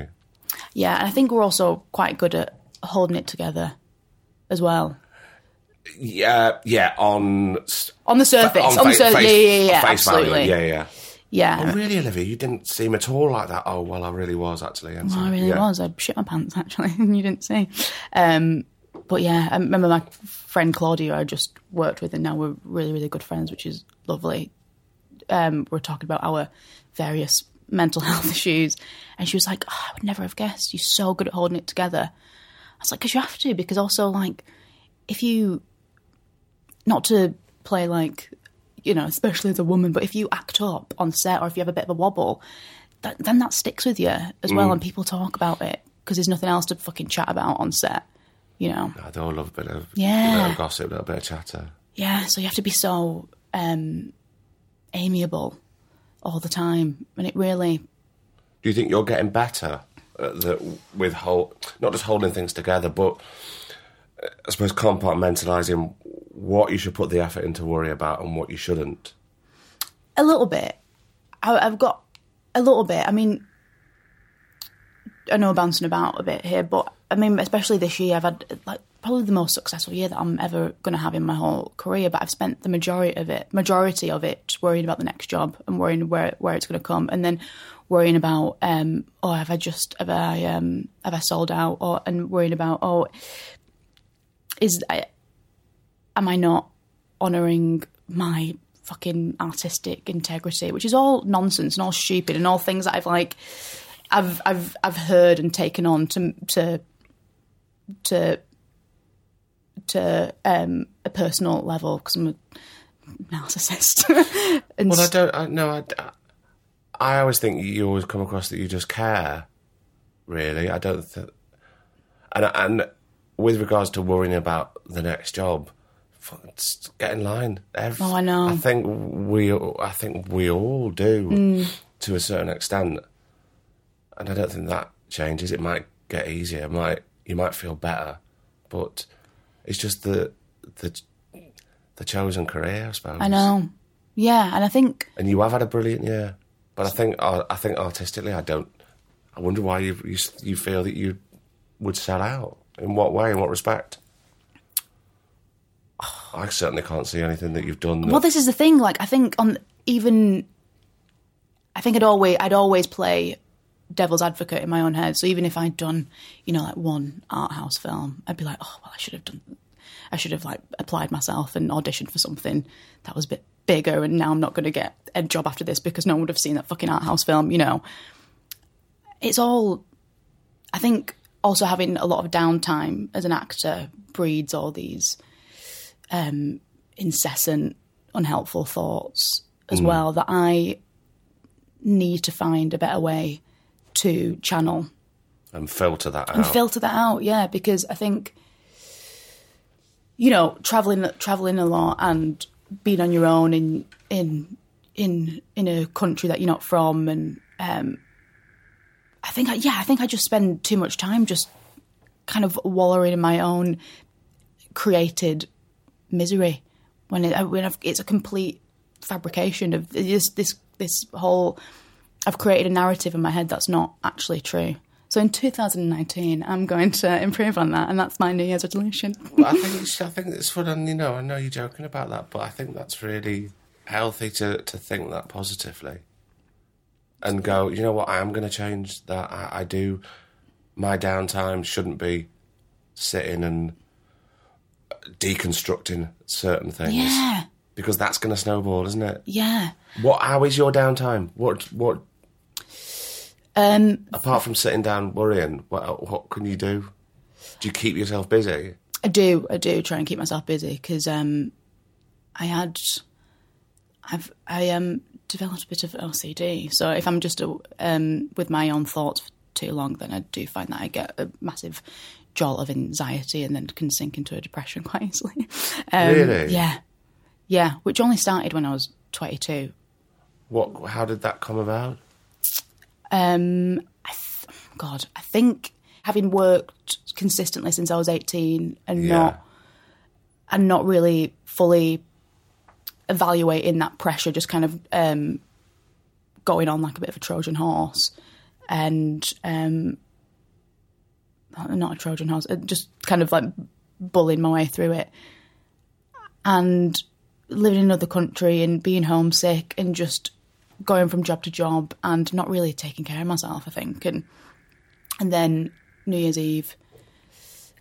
S2: Yeah, and I think we're also quite good at holding it together as well.
S1: Yeah, yeah. On
S2: On the surface, on, the
S1: fa-
S2: surface,
S1: face-
S2: yeah, yeah, yeah,
S1: face value,
S2: absolutely,
S1: Yeah, yeah.
S2: yeah.
S1: Oh, really, Olivia? You didn't seem at all like that. Oh, well, I really was actually. So,
S2: I really
S1: yeah.
S2: was. I shit my pants actually, <laughs> and you didn't see. Um, but yeah, I remember my friend Claudia I just worked with, and now we're really, really good friends, which is lovely. Um, we're talking about our various mental <laughs> health issues, and she was like, oh, "I would never have guessed. You're so good at holding it together." I was like, "Because you have to. Because also, like, if you not to play like you know, especially as a woman, but if you act up on set or if you have a bit of a wobble, that, then that sticks with you as well, and people talk about it because there's nothing else to fucking chat about on set, you know.
S1: I do love a bit of,
S2: Yeah.
S1: a bit of gossip, a little bit of chatter.
S2: Yeah, so you have to be so um, amiable all the time, and it really,
S1: Do you think you're getting better at the, with hold, not just holding things together, but uh, I suppose compartmentalising what you should put the effort into worry about and what you shouldn't?
S2: a little bit. I, I've got a little bit. I mean, I know I'm bouncing about a bit here, but I mean, especially this year, I've had like probably the most successful year that I'm ever going to have in my whole career. But I've spent the majority of it, majority of it, just worrying about the next job and worrying where where it's going to come, and then worrying about um, oh, have I just have I um, have I sold out, or and worrying about oh, is I, am I not honouring my fucking artistic integrity, which is all nonsense and all stupid and all things that I've like I've I've I've heard and taken on to to to to um, a personal level because I'm a narcissist. <laughs> and
S1: Well, I don't. I, no, I, I always think you always come across that you just care. Really, I don't. Th- and and with regards to worrying about the next job, get in line. Every,
S2: Oh, I know.
S1: I think we. I think we all do
S2: Mm.
S1: to a certain extent, and I don't think that changes. It might get easier. It might you might feel better, but it's just the the the chosen career, I suppose.
S2: I know, yeah, and I think
S1: And you have had a brilliant year, but I think uh, I think artistically, I don't. I wonder why you you, you feel that you would sell out. In what way? In what respect? I certainly can't see anything that you've done. That,
S2: well, this is the thing. Like, I think on even, I think I'd always I'd always play devil's advocate in my own head. So even if I'd done, you know, like one art house film, I'd be like, oh well, I should have done, I should have like applied myself and auditioned for something that was a bit bigger. And now I'm not going to get a job after this because no one would have seen that fucking art house film. You know, it's all. I think also having a lot of downtime as an actor breeds all these um, incessant, unhelpful thoughts as well that I need to find a better way to channel
S1: and filter that out.
S2: and filter that out. Yeah, because I think you know traveling traveling a lot and being on your own in in in in a country that you're not from, and um, I think I, yeah, I think I just spend too much time just kind of wallowing in my own created misery when, it, when I've, it's a complete fabrication of this this this whole I've created a narrative in my head that's not actually true. So in 2019, I'm going to <laughs> improve on that, and that's my New Year's resolution.
S1: But I think it's, I think it's fun, and you know, I know you're joking about that, but I think that's really healthy to to think that positively, and go. You know what? I am going to change that. I, I do. My downtime shouldn't be sitting and deconstructing certain things.
S2: Yeah,
S1: because that's going to snowball, isn't it?
S2: yeah.
S1: What? How is your downtime? What? What?
S2: Um,
S1: Apart from sitting down worrying, what? What can you do? Do you keep yourself busy?
S2: I do, I do try and keep myself busy because um, I had, I've, I um developed a bit of OCD. So if I'm just um with my own thoughts for too long, then I do find that I get a massive jolt of anxiety and then can sink into a depression <laughs> quite easily. Um,
S1: Really?
S2: Yeah, yeah. Which only started when I was 22.
S1: What? How did that come about?
S2: Um, I th- God, I think having worked consistently since I was 18 and
S1: Yeah.
S2: not and not really fully evaluating that pressure, just kind of um, going on like a bit of a Trojan horse, and um, not a Trojan horse, uh, just kind of like bullying my way through it, and living in another country and being homesick and just going from job to job and not really taking care of myself. I think, and and then New Year's Eve,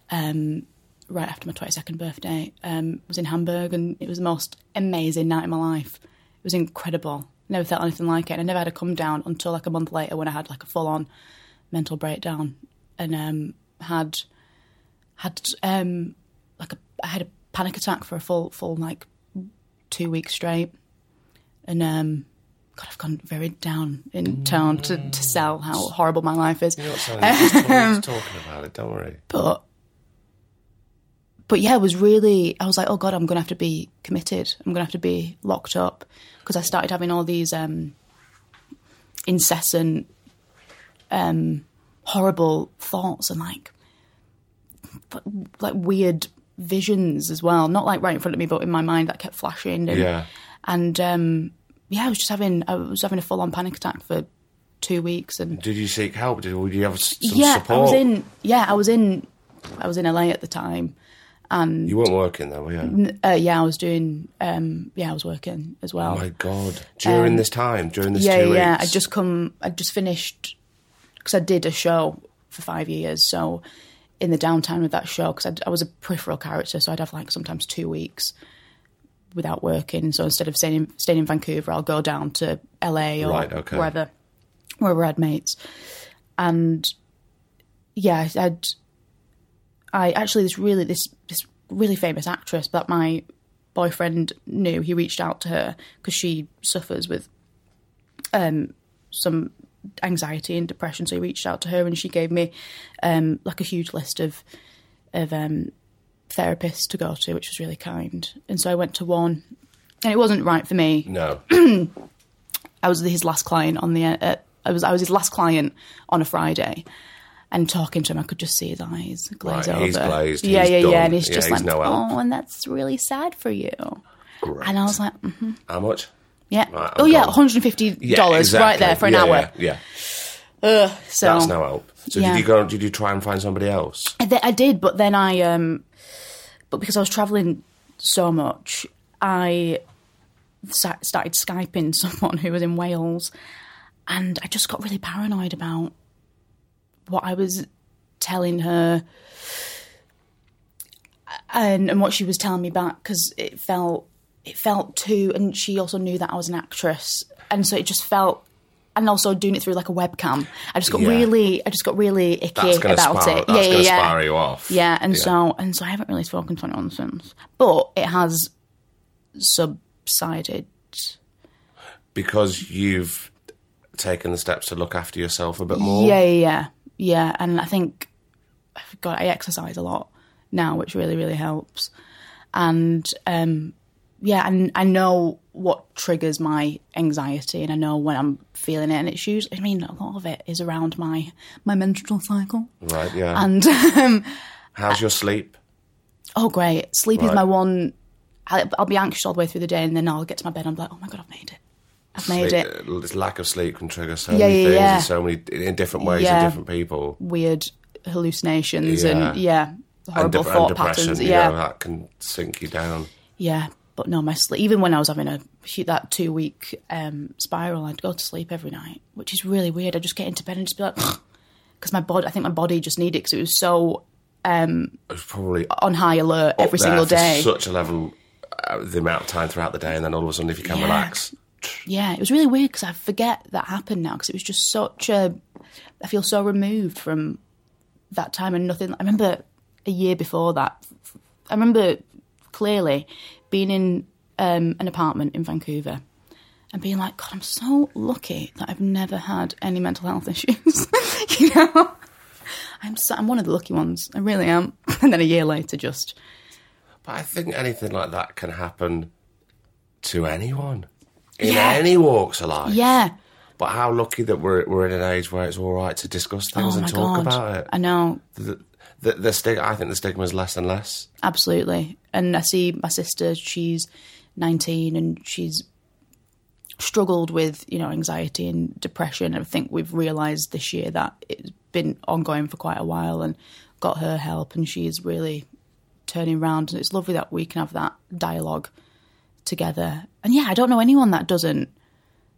S2: um, right after my 22nd birthday. Um, was in Hamburg, and it was the most amazing night of my life. It was incredible. Never felt anything like it. And I never had a come down until like a month later when I had like a full on mental breakdown and um, had had um, like a I had a panic attack for a full full like two weeks straight, and um, God, I've gone very down in tone to, to sell how horrible my life is.
S1: You're not saying just, talk- just talking about it. Don't worry.
S2: But but yeah, it was really. I was like, oh God, I'm going to have to be committed. I'm going to have to be locked up because I started having all these um, incessant, um, horrible thoughts and like like weird visions as well. Not like right in front of me, but in my mind that kept flashing. And,
S1: Yeah.
S2: and um, yeah, I was just having I was having a full on panic attack for two weeks and
S1: Did you seek help? Did, did you have some
S2: yeah,
S1: support?
S2: I was in. Yeah, I was in. I was in LA at the time, and
S1: You weren't working though, were you?
S2: uh, yeah, I was doing. Um, yeah, I was working as well.
S1: Oh my god! During this time, during this
S2: Um, yeah,
S1: two
S2: yeah.
S1: weeks,
S2: I just come. I just finished because I did a show for five years. So in the downtime of that show, because I was a peripheral character, so I'd have like sometimes two weeks without working. So instead of staying in, staying in Vancouver, I'll go down to LA or
S1: Right, okay.
S2: wherever, wherever I had mates. And yeah, I'd I actually this really this this really famous actress that my boyfriend knew. He reached out to her because she suffers with um some anxiety and depression. So he reached out to her and she gave me um like a huge list of of um therapists to go to, which was really kind. And so I went to one, and it wasn't right for me.
S1: no. <clears throat>
S2: I was his last client on the. Uh, I was I was his last client on a Friday, and talking to him, I could just see his eyes glaze
S1: Right,
S2: over.
S1: he's glazed,
S2: Yeah,
S1: he's
S2: yeah,
S1: done.
S2: yeah, and he's
S1: Yeah,
S2: just
S1: he's
S2: like,
S1: no
S2: oh, and that's really sad for you.
S1: Great.
S2: And I was like, mm,
S1: How much?
S2: yeah,
S1: Right,
S2: oh
S1: I'm
S2: yeah,
S1: gone.
S2: one hundred and fifty
S1: Yeah,
S2: dollars right there for an
S1: Yeah,
S2: hour.
S1: Yeah, yeah.
S2: So
S1: that's no help. So did you go? Did you try and find somebody else?
S2: I, th- I did, but then I, um, but because I was traveling so much, I started skyping <laughs> someone who was in Wales, and I just got really paranoid about what I was telling her and, and what she was telling me back because it felt it felt too, and she also knew that I was an actress, and so it just felt. And also doing it through like a webcam, I just got
S1: Yeah.
S2: really, I just got really icky
S1: That's going to
S2: about
S1: spar.
S2: it. Yeah,
S1: going
S2: yeah,
S1: to
S2: yeah.
S1: spar you off.
S2: Yeah, and so and so I haven't really spoken to anyone since. But it has subsided.
S1: because you've taken the steps to look after yourself a bit more.
S2: Yeah, yeah, yeah, yeah. And I think God, I exercise a lot now, which really, really helps. And um, yeah, and I know what triggers my anxiety, and I know when I'm feeling it. And it's usually, I mean, a lot of it is around my my menstrual cycle.
S1: Right. Yeah.
S2: And <laughs> um,
S1: How's your sleep?
S2: Oh, great. Sleep is my one. I'll, I'll be anxious all the way through the day, and then I'll get to my bed and I'm like, oh my God, I've made it. I've made
S1: Sleep-
S2: it.
S1: uh, This lack of sleep can trigger so
S2: Yeah,
S1: many
S2: yeah,
S1: things
S2: yeah.
S1: in so many in different ways
S2: Yeah.
S1: in different people.
S2: Weird hallucinations and, yeah,
S1: And,
S2: horrible
S1: de- and
S2: thought
S1: depression,
S2: patterns.
S1: you
S2: Yeah.
S1: know, that can sink you down.
S2: Yeah. But no, my sleep, even when I was having a that two week um, spiral, I'd go to sleep every night, which is really weird. I'd just get into bed and just be like, <sighs> because my body, I think my body just needed it because it was so
S1: It was probably
S2: on high alert every single day.
S1: such a level, uh, the amount of time throughout the day, and then all of a sudden, if you can
S2: Yeah.
S1: relax,
S2: Yeah, it was really weird because I forget that happened now because it was just such a. I feel so removed from that time and nothing. I remember a year before that. I remember clearly being in um, an apartment in Vancouver and being like, God, I'm so lucky that I've never had any mental health <laughs> issues. <laughs> you know, I'm so, I'm one of the lucky ones. I really am. <laughs> And then a year later, just
S1: But I think anything like that can happen to anyone in
S2: Yeah.
S1: any walks of life.
S2: yeah.
S1: But how lucky that we're we're in an age where it's all right to discuss things
S2: Oh
S1: and talk
S2: god,
S1: about it.
S2: I know.
S1: The, the, the stig- I think the stigma is less and less.
S2: absolutely. And I see my sister; she's nineteen, and she's struggled with you know anxiety and depression. And I think we've realised this year that it's been ongoing for quite a while, and got her help, and she's really turning around. And it's lovely that we can have that dialogue together. And yeah, I don't know anyone that doesn't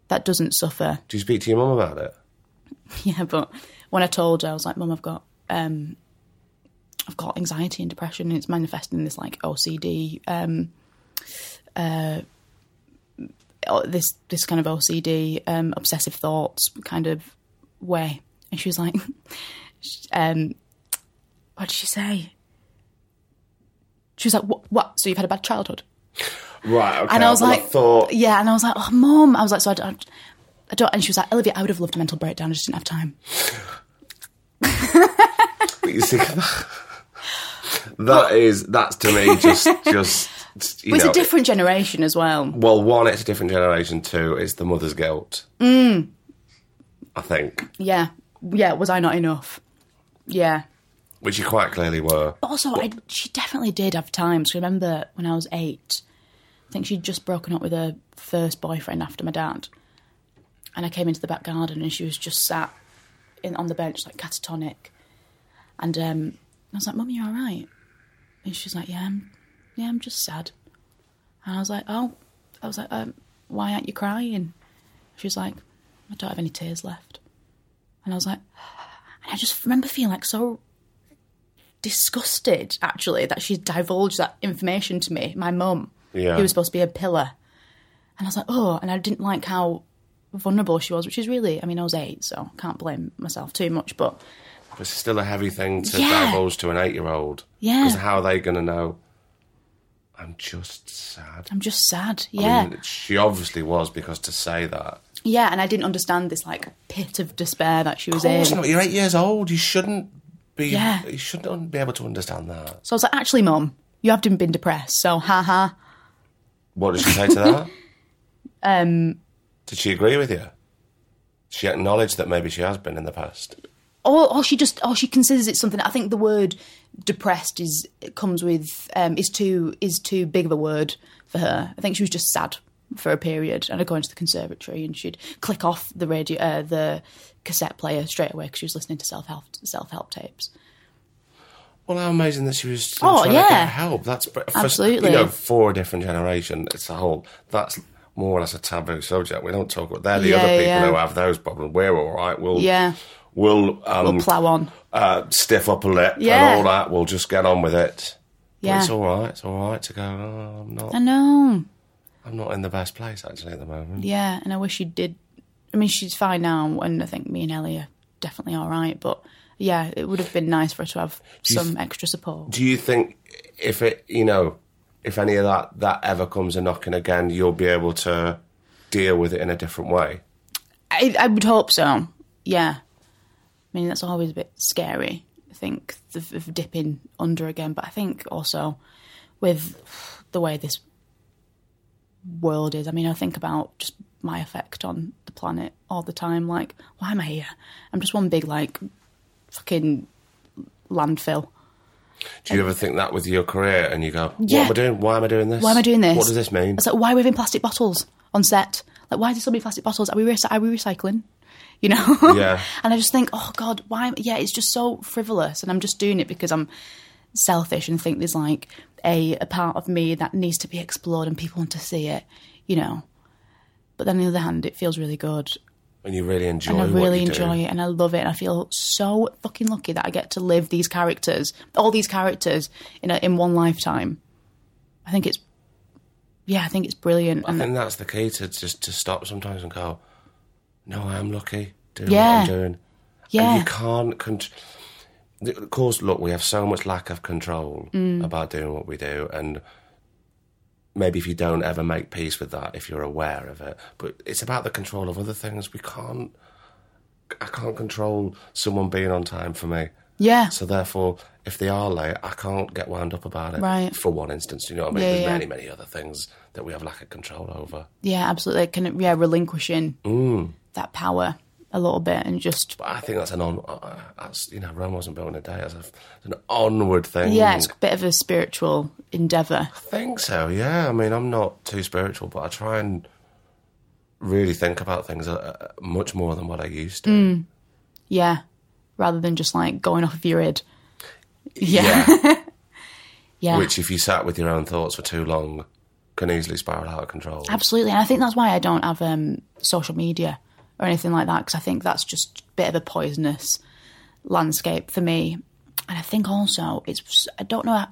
S2: that doesn't suffer.
S1: Do you speak to your mum about it? <laughs>
S2: Yeah, but when I told her, I was like, "Mum, I've got um, I've got anxiety and depression, and it's manifesting in this like OCD, um, uh, this this kind of OCD, um, obsessive thoughts kind of way. And she was like, <laughs> um, what did she say? She was like, what, what? So you've had a bad childhood?
S1: Right. Okay.
S2: And I was
S1: well,
S2: like,
S1: thought.
S2: yeah. And I was like, oh, mum. I was like, so I don't, I don't. And she was like, Olivia, I would have loved a mental breakdown. I just didn't have time.
S1: You see, that is that's to me just <laughs> just you
S2: it's
S1: know.
S2: a different generation as well.
S1: well, one, it's a different generation. Two, it's the mother's guilt. Mm. I think,
S2: Yeah. Yeah. Was I not enough? Yeah.
S1: which you quite clearly were.
S2: But also, I, she definitely did have times. I remember when I was eight, I think she'd just broken up with her first boyfriend after my dad. And I came into the back garden and she was just sat in on the bench, like catatonic. And um, I was like, Mum, you're all right? And she's like, Yeah, I'm, yeah, I'm just sad. And I was like, Oh, I was like, um, Why aren't you crying? She was like, I don't have any tears left. And I was like, <sighs> and I just remember feeling like so disgusted actually that she divulged that information to me, my mum,
S1: Yeah.
S2: who was supposed to be a pillar. And I was like, oh, and I didn't like how vulnerable she was, which is really, I mean, I was eight, so can't blame myself too much, but
S1: It's still a heavy thing to
S2: Yeah.
S1: divulge to an eight-year-old.
S2: Yeah.
S1: Because how are they going to know? I'm just sad.
S2: I'm just sad.
S1: I
S2: Yeah.
S1: mean, she obviously was because to say that.
S2: yeah, and I didn't understand this like pit of despair that she was in.
S1: not. You're eight years old. You shouldn't be.
S2: Yeah.
S1: You shouldn't be able to understand that.
S2: So I was like, actually, mum, you haven't been depressed, so ha ha.
S1: What did she say to that?
S2: Um, <laughs>
S1: Did she agree with you? She acknowledged that maybe she has been in the past.
S2: Or, or she just, or she considers it something. I think the word depressed is it comes with um, is too is too big of a word for her. I think she was just sad for a period, and I'd go into the conservatory and she'd click off the radio, uh, the cassette player straight away because she was listening to self help self help tapes.
S1: Well, how amazing that she was
S2: Oh, yeah.
S1: to get help. That's for,
S2: Absolutely.
S1: You know, for a different generation, it's a whole. That's more or less a taboo subject. We don't talk about. They're the
S2: Yeah,
S1: other people
S2: yeah.
S1: who have those problems. We're all right. We'll
S2: Yeah,
S1: we'll um,
S2: we'll plough on.
S1: uh, stiff upper lip
S2: Yeah.
S1: and all that. We'll just get on with it. But
S2: Yeah.
S1: it's all right. It's all right to go. Oh, I'm not.
S2: I know.
S1: I'm not in the best place actually at the moment.
S2: Yeah, and I wish she did. I mean, she's fine now, and I think me and Ellie are definitely all right. But yeah, it would have been nice for her to have
S1: you
S2: some extra support.
S1: Do you think if it, you know, if any of that that ever comes a knocking again, you'll be able to deal with it in a different way?
S2: I, I would hope so. Yeah. I mean, that's always a bit scary. I think of, of dipping under again, but I think also with the way this world is. I mean, I think about just my effect on the planet all the time. Like, why am I here? I'm just one big like fucking landfill.
S1: Do you ever think that with your career and you go, what
S2: Yeah.
S1: am I doing? Why am I doing this?
S2: Why am I doing this?
S1: What does this mean?
S2: It's like, why are we having plastic bottles on set? Like, why are there so many plastic bottles? Are we, recy- are we recycling? You know?
S1: Yeah. <laughs>
S2: and I just think, oh God, why? Yeah, it's just so frivolous. And I'm just doing it because I'm selfish and think there's like a, a part of me that needs to be explored and people want to see it, you know? But then on the other hand, it feels really good.
S1: And you really enjoy
S2: And I really enjoy
S1: do.
S2: it and I love it. And I feel so fucking lucky that I get to live these characters, all these characters in, a, in one lifetime. I think it's, yeah, I think it's brilliant.
S1: I
S2: And
S1: think that's the key to just to stop sometimes and go, no, I am lucky doing
S2: Yeah.
S1: what I'm doing.
S2: yeah.
S1: And you can't. control. of course, look, we have so much lack of control
S2: Mm.
S1: about doing what we do, and maybe if you don't ever make peace with that, if you're aware of it, but it's about the control of other things. We can't. I can't control someone being on time for me.
S2: yeah.
S1: So therefore, if they are late, I can't get wound up about it.
S2: Right.
S1: For one instance, you know what I mean?
S2: Yeah,
S1: There's
S2: yeah.
S1: many, many other things that we have lack of control over.
S2: Yeah, absolutely. Of, yeah, relinquishing
S1: Mm.
S2: That power a little bit and just,
S1: But I think that's an on. Uh, that's you know, Rome wasn't built in a day. It's, a, an onward thing.
S2: yeah, it's a bit of a spiritual endeavour.
S1: I think so. Yeah. I mean, I'm not too spiritual, but I try and really think about things uh, uh, much more than what I used to.
S2: Mm. Yeah. Rather than just like going off of your id. Yeah. Yeah. <laughs>
S1: Which, if you sat with your own thoughts for too long, can easily spiral out of control.
S2: Absolutely. And I think that's why I don't have um, social media or anything like that because I think that's just a bit of a poisonous landscape for me. and I think also it's I don't know.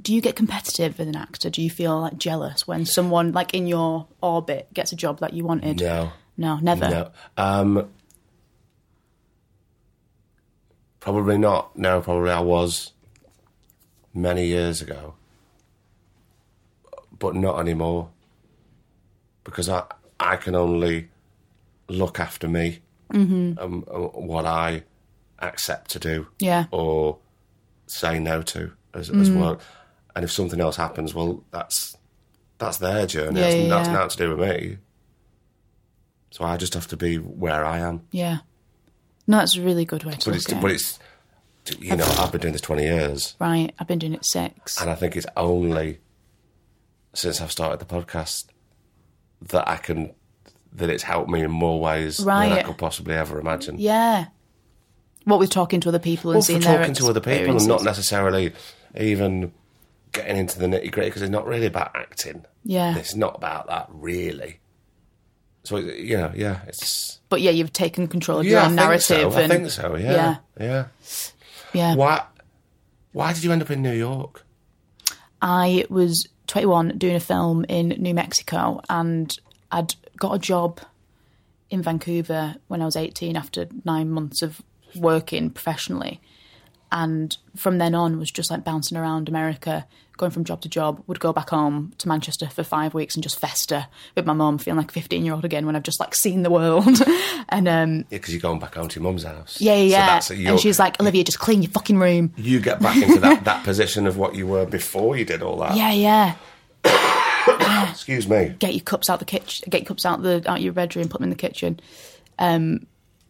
S2: Do you get competitive as an actor? Do you feel like jealous when someone like in your orbit gets a job that you wanted?
S1: No.
S2: no, never.
S1: No. Um, probably not. No, probably I was many years ago, but not anymore. Because I I can only look after me
S2: Mm-hmm.
S1: and uh, what I accept to do
S2: Yeah,
S1: or say no to as, as
S2: Mm.
S1: work. And if something else happens, well, that's that's their journey.
S2: Yeah,
S1: that's,
S2: yeah,
S1: that's nothing to do with me. So I just have to be where I am.
S2: yeah. No, that's a really good way to
S1: But
S2: look
S1: it's,
S2: at
S1: but it's, you know, I've been doing this 20 years,
S2: Right, I've been doing it six.
S1: and I think it's only since I've started the podcast that I can, that it's helped me in more ways than I could possibly ever imagine.
S2: Yeah. What with talking to other people and
S1: Well,
S2: seeing
S1: talking to other people and not necessarily even getting into the nitty gritty because it's not really about acting.
S2: Yeah.
S1: It's not about that really. So, you know, yeah, it's.
S2: But yeah, you've taken control of
S1: Yeah,
S2: your own narrative.
S1: so. I think so, yeah.
S2: Yeah.
S1: Yeah.
S2: Yeah.
S1: Why, why did you end up in New York?
S2: I was 21 doing a film in New Mexico and I'd got a job in Vancouver when I was 18 after nine months of working professionally. And from then on was just like bouncing around America, going from job to job, would go back home to Manchester for five weeks and just fester with my mum, feeling like a 15 year old again when I've just like seen the world. <laughs> and um,
S1: Yeah, because you're going back home to your mum's house.
S2: yeah, yeah,
S1: So
S2: and she's like, Olivia, just clean your fucking room.
S1: you get back into that, that position of what you were before you did all that. <laughs>
S2: Yeah, yeah.
S1: Excuse me.
S2: get your cups out the kitchen, get your cups out the out your bedroom, put them in the kitchen. Um,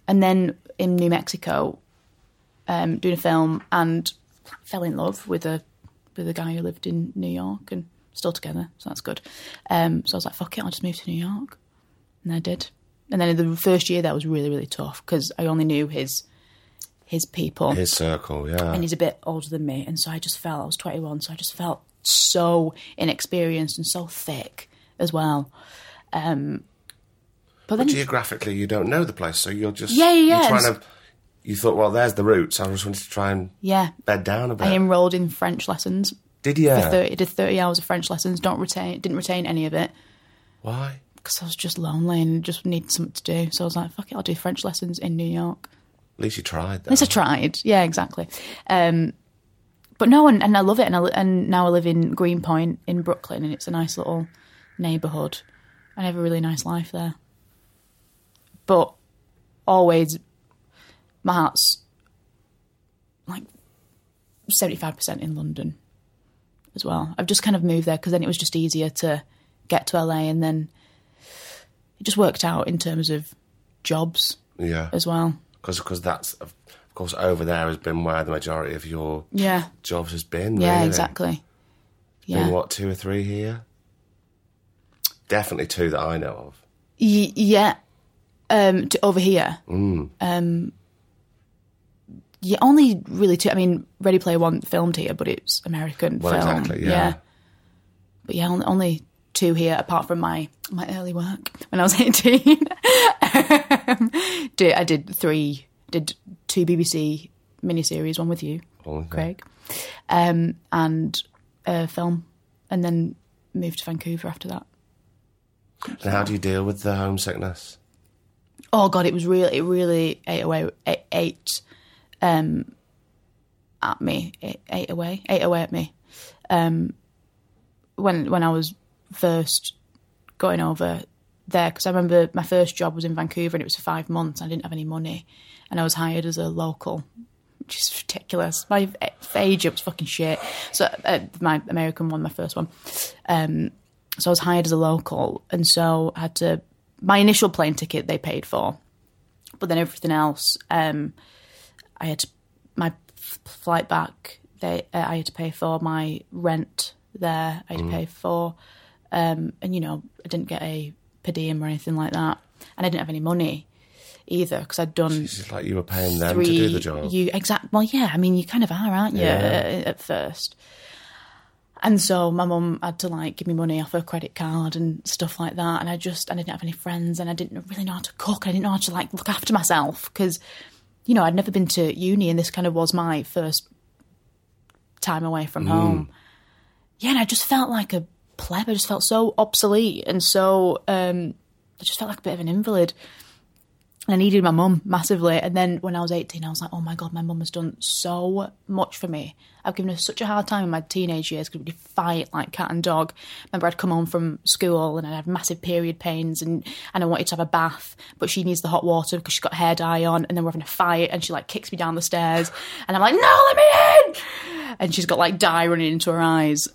S2: and then in New Mexico, um, doing a film, and fell in love with a with a guy who lived in New York, and still together, so that's good. Um, so I was like, fuck it, I'll just move to New York, and I did. And then in the first year, that was really really tough because I only knew his his people
S1: His circle, yeah.
S2: and he's a bit older than me, and so I just felt I was 21, so I just felt so inexperienced and so thick as well. Um, but then,
S1: Geographically, you don't know the place, so you're just
S2: Yeah, yeah, yeah,
S1: You're trying to. You thought, well, there's the roots. I just wanted to try and
S2: yeah,
S1: bed down a bit.
S2: I enrolled in French lessons
S1: Did you?
S2: for 30, did 30 hours of French lessons. Don't retain, didn't retain any of it
S1: Why?
S2: because I was just lonely and just needed something to do. So I was like, fuck it, I'll do French lessons in New York.
S1: At least you tried.
S2: At least I tried. Yeah, exactly. Um, but no, and, and I love it. And, I, and now I live in Greenpoint in Brooklyn, and it's a nice little neighbourhood. I have a really nice life there. But always, my heart's like 75% in London as well. I've just kind of moved there because then it was just easier to get to LA, and then it just worked out in terms of jobs
S1: Yeah,
S2: as well.
S1: because that's of course over there has been where the majority of your
S2: Yeah.
S1: jobs has been.
S2: Yeah,
S1: really.
S2: exactly.
S1: Been
S2: Yeah.
S1: what two or three here? Definitely two that I know of.
S2: Y- yeah. Um, to over here.
S1: Mm.
S2: Um, yeah, only really two. I mean, Ready Player One filmed here, but it's American
S1: Well,
S2: film.
S1: exactly, yeah.
S2: But yeah, only, two here, apart from my my early work when I was <laughs> eighteen. Um, did I did three? Did two BBC miniseries, one with you. Craig, um, and a film, and then moved to Vancouver after that.
S1: And how do you deal with the homesickness?
S2: oh god, it was really, it really ate away, ate, ate um, at me, ate, ate away, ate away at me. Um, when when I was first going over there, because I remember my first job was in Vancouver and it was for five months. I didn't have any money, and I was hired as a local. Which is ridiculous. My age, it was fucking shit. So uh, my American one, my first one. Um, so I was hired as a local, and so I had to. My initial plane ticket they paid for, but then everything else, um, I had to, my flight back. They uh, I had to pay for my rent there. I had to pay for, um, and you know I didn't get a per diem or anything like that, and I didn't have any money either because I'd done
S1: It's like you were paying them
S2: three.
S1: to do the job.
S2: You exact. Well, yeah. I mean, you kind of are, aren't you?
S1: Yeah.
S2: At, at first. And so my mum had to like give me money off her credit card and stuff like that. And I just I didn't have any friends and I didn't really know how to cook. I didn't know how to like look after myself because you know, I'd never been to uni, and this kind of was my first time away from home. Yeah, and I just felt like a pleb. I just felt so obsolete, and so um, I just felt like a bit of an invalid. And I needed my mum massively. And then when I was 18, I was like, oh my God, my mum has done so much for me. I've given her such a hard time in my teenage years because we'd fight like cat and dog. Remember, I'd come home from school and I'd have massive period pains and, and I wanted to have a bath, but she needs the hot water because she's got hair dye on. And then we're having a fight and she like kicks me down the stairs. And I'm like, no, let me in. And she's got like dye running into her eyes.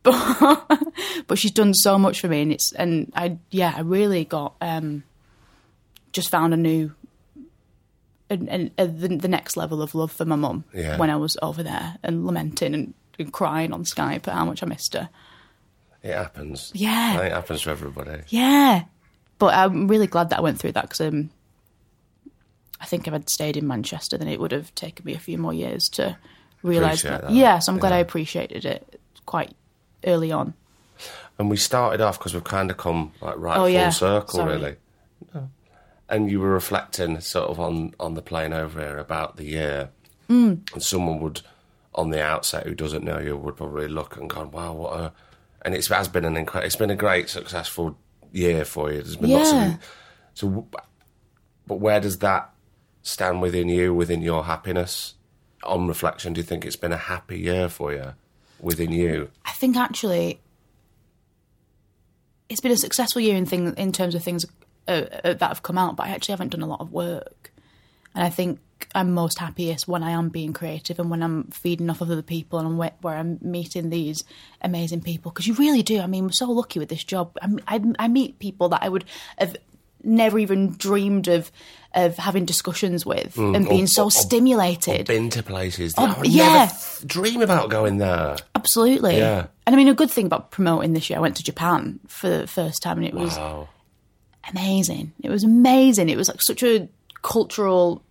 S2: <laughs> but she's done so much for me and it's and I yeah I really got um just found a new and, and uh, the, the next level of love for my mum
S4: Yeah.
S2: when I was over there and lamenting and, and crying on Skype at how much I missed her.
S4: It happens.
S2: Yeah.
S4: It happens to everybody.
S2: Yeah, but I'm really glad that I went through that because um, I think if I'd stayed in Manchester, then it would have taken me a few more years to realise that.
S4: that.
S2: Yeah, so I'm glad I appreciated it quite early on.
S4: And we started off because we've kind of come like right
S2: Oh,
S4: full
S2: yeah.
S4: circle,
S2: Sorry.
S4: really. And you were reflecting sort of on, on the plane over here about the year. Mm. And someone would, on the outset who doesn't know you, would probably look and go, wow, what a. And it's, has been an incredible, it's been a great, successful year for you. There's been lots of. So, but where does that stand within you, within your happiness? On reflection, do you think it's been a happy year for you within you?
S2: I think actually it's been a successful year in thing in terms of things uh, uh, that have come out, but I actually haven't done a lot of work. And I think I'm most happiest when I am being creative and when I'm feeding off of other people and where, where I'm meeting these amazing people. Because you really do. I mean, we're so lucky with this job. I, I, I meet people that I would have never even dreamed of of having discussions with and being
S4: or-
S2: so
S4: or-
S2: stimulated.
S4: Been to places that
S2: Oh,
S4: I would
S2: yeah.
S4: dream about going there.
S2: Absolutely.
S4: Yeah.
S2: And I mean, a good thing about promoting this year, I went to Japan for the first time and it was
S4: Wow.
S2: Amazing. It was amazing. It was like such a cultural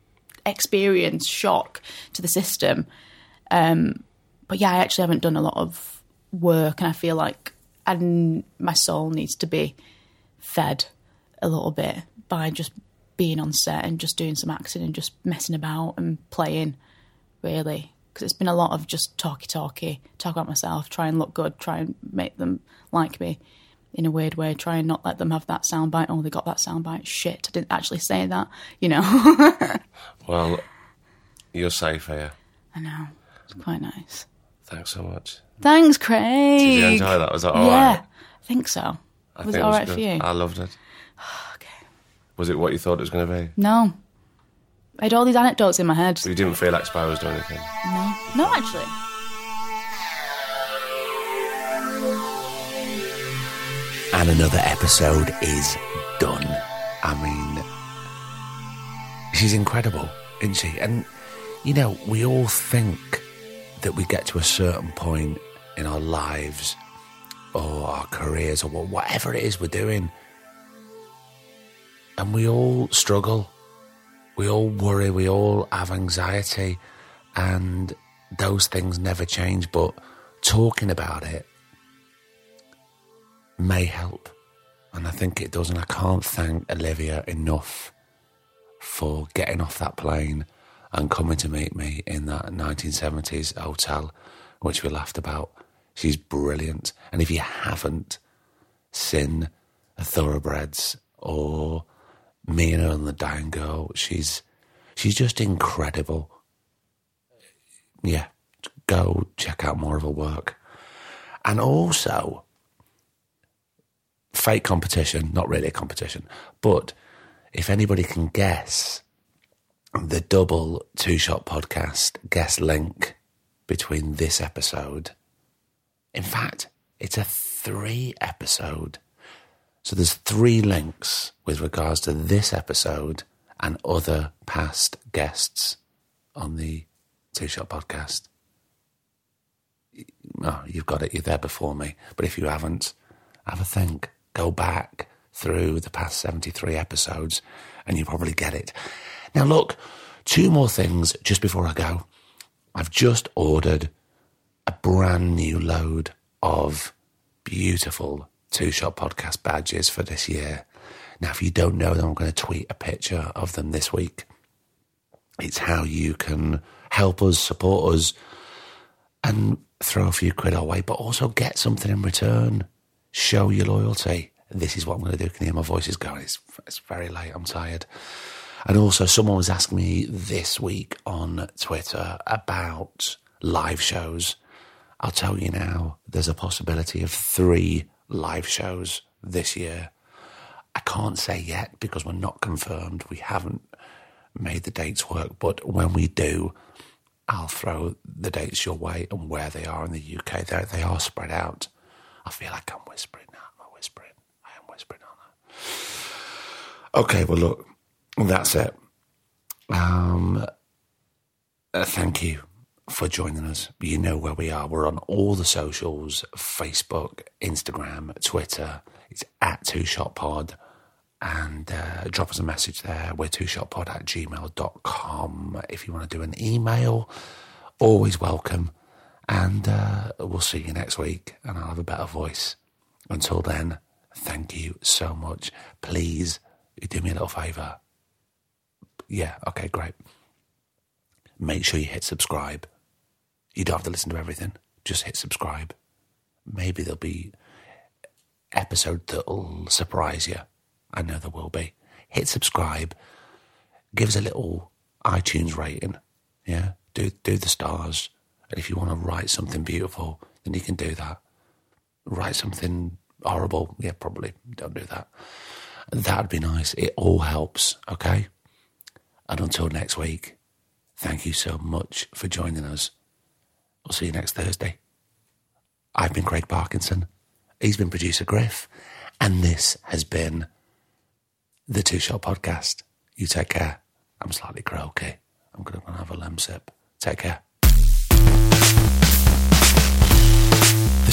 S2: experience, shock to the system. Um, but yeah, I actually haven't done a lot of work and I feel like and my soul needs to be fed a little bit by just being on set and just doing some acting and just messing about and playing, really. Because it's been a lot of just talky talky, talk about myself, try and look good, try and make them like me in a weird way, try and not let them have that soundbite. Oh, they got that soundbite. Shit, I didn't actually say that, you know. <laughs>
S4: Well, you're safe here.
S2: I know. It's quite nice.
S4: Thanks so much.
S2: Thanks, Craig.
S4: Did you enjoy that? Was that all
S2: yeah,
S4: right?
S2: I think so.
S4: I
S2: was
S4: think
S2: it all
S4: was
S2: right for you?
S4: I loved it. <sighs>
S2: okay.
S4: Was it what you thought it was going to be?
S2: No. I had all these anecdotes in my head.
S4: You didn't feel exposed or anything?
S2: No. No, actually.
S1: And another episode is done. I mean, she's incredible, isn't she? And, you know, we all think that we get to a certain point in our lives or our careers or whatever it is we're doing, and we all struggle. We all worry, we all have anxiety, and those things never change. But talking about it may help. And I think it does. And I can't thank Olivia enough for getting off that plane and coming to meet me in that 1970s hotel, which we laughed about. She's brilliant. And if you haven't seen Thoroughbreds or and and the Dying Girl, she's she's just incredible. Yeah, go check out more of her work. And also, fake competition, not really a competition, but if anybody can guess the double two shot podcast guest link between this episode, in fact, it's a three episode. So there's three links with regards to this episode and other past guests on the two shot podcast. Oh, you've got it. You're there before me. But if you haven't, have a think. Go back through the past 73 episodes and you probably get it. Now, look, two more things just before I go. I've just ordered a brand new load of beautiful two shot podcast badges for this year. Now, if you don't know them, I'm going to tweet a picture of them this week. It's how you can help us, support us, and throw a few quid our way, but also get something in return. Show your loyalty. This is what I'm going to do. Can you hear my voice is going? It's, it's very late. I'm tired. And also, someone was asking me this week on Twitter about live shows. I'll tell you now, there's a possibility of three live shows this year. I can't say yet because we're not confirmed. We haven't made the dates work, but when we do, I'll throw the dates your way and where they are in the UK. They're, they are spread out. I feel like I'm whispering now. I'm whispering. I am whispering, aren't I? Okay, well, look, that's it. Um, uh, thank you for joining us. You know where we are. We're on all the socials Facebook, Instagram, Twitter. It's at Two Shot Pod. And uh, drop us a message there. We're two shotpod at gmail.com. If you want to do an email, always welcome. And uh, we'll see you next week, and I'll have a better voice. Until then, thank you so much. Please, do me a little favour. Yeah, okay, great. Make sure you hit subscribe. You don't have to listen to everything. Just hit subscribe. Maybe there'll be episode that'll surprise you. I know there will be. Hit subscribe. Give us a little iTunes rating. Yeah, do do the stars. And if you want to write something beautiful, then you can do that. Write something horrible. Yeah, probably don't do that. That'd be nice. It all helps. Okay. And until next week, thank you so much for joining us. We'll see you next Thursday. I've been Craig Parkinson. He's been producer Griff. And this has been the Two Shot Podcast. You take care. I'm slightly croaky. I'm going to have a Lemsip. Take care.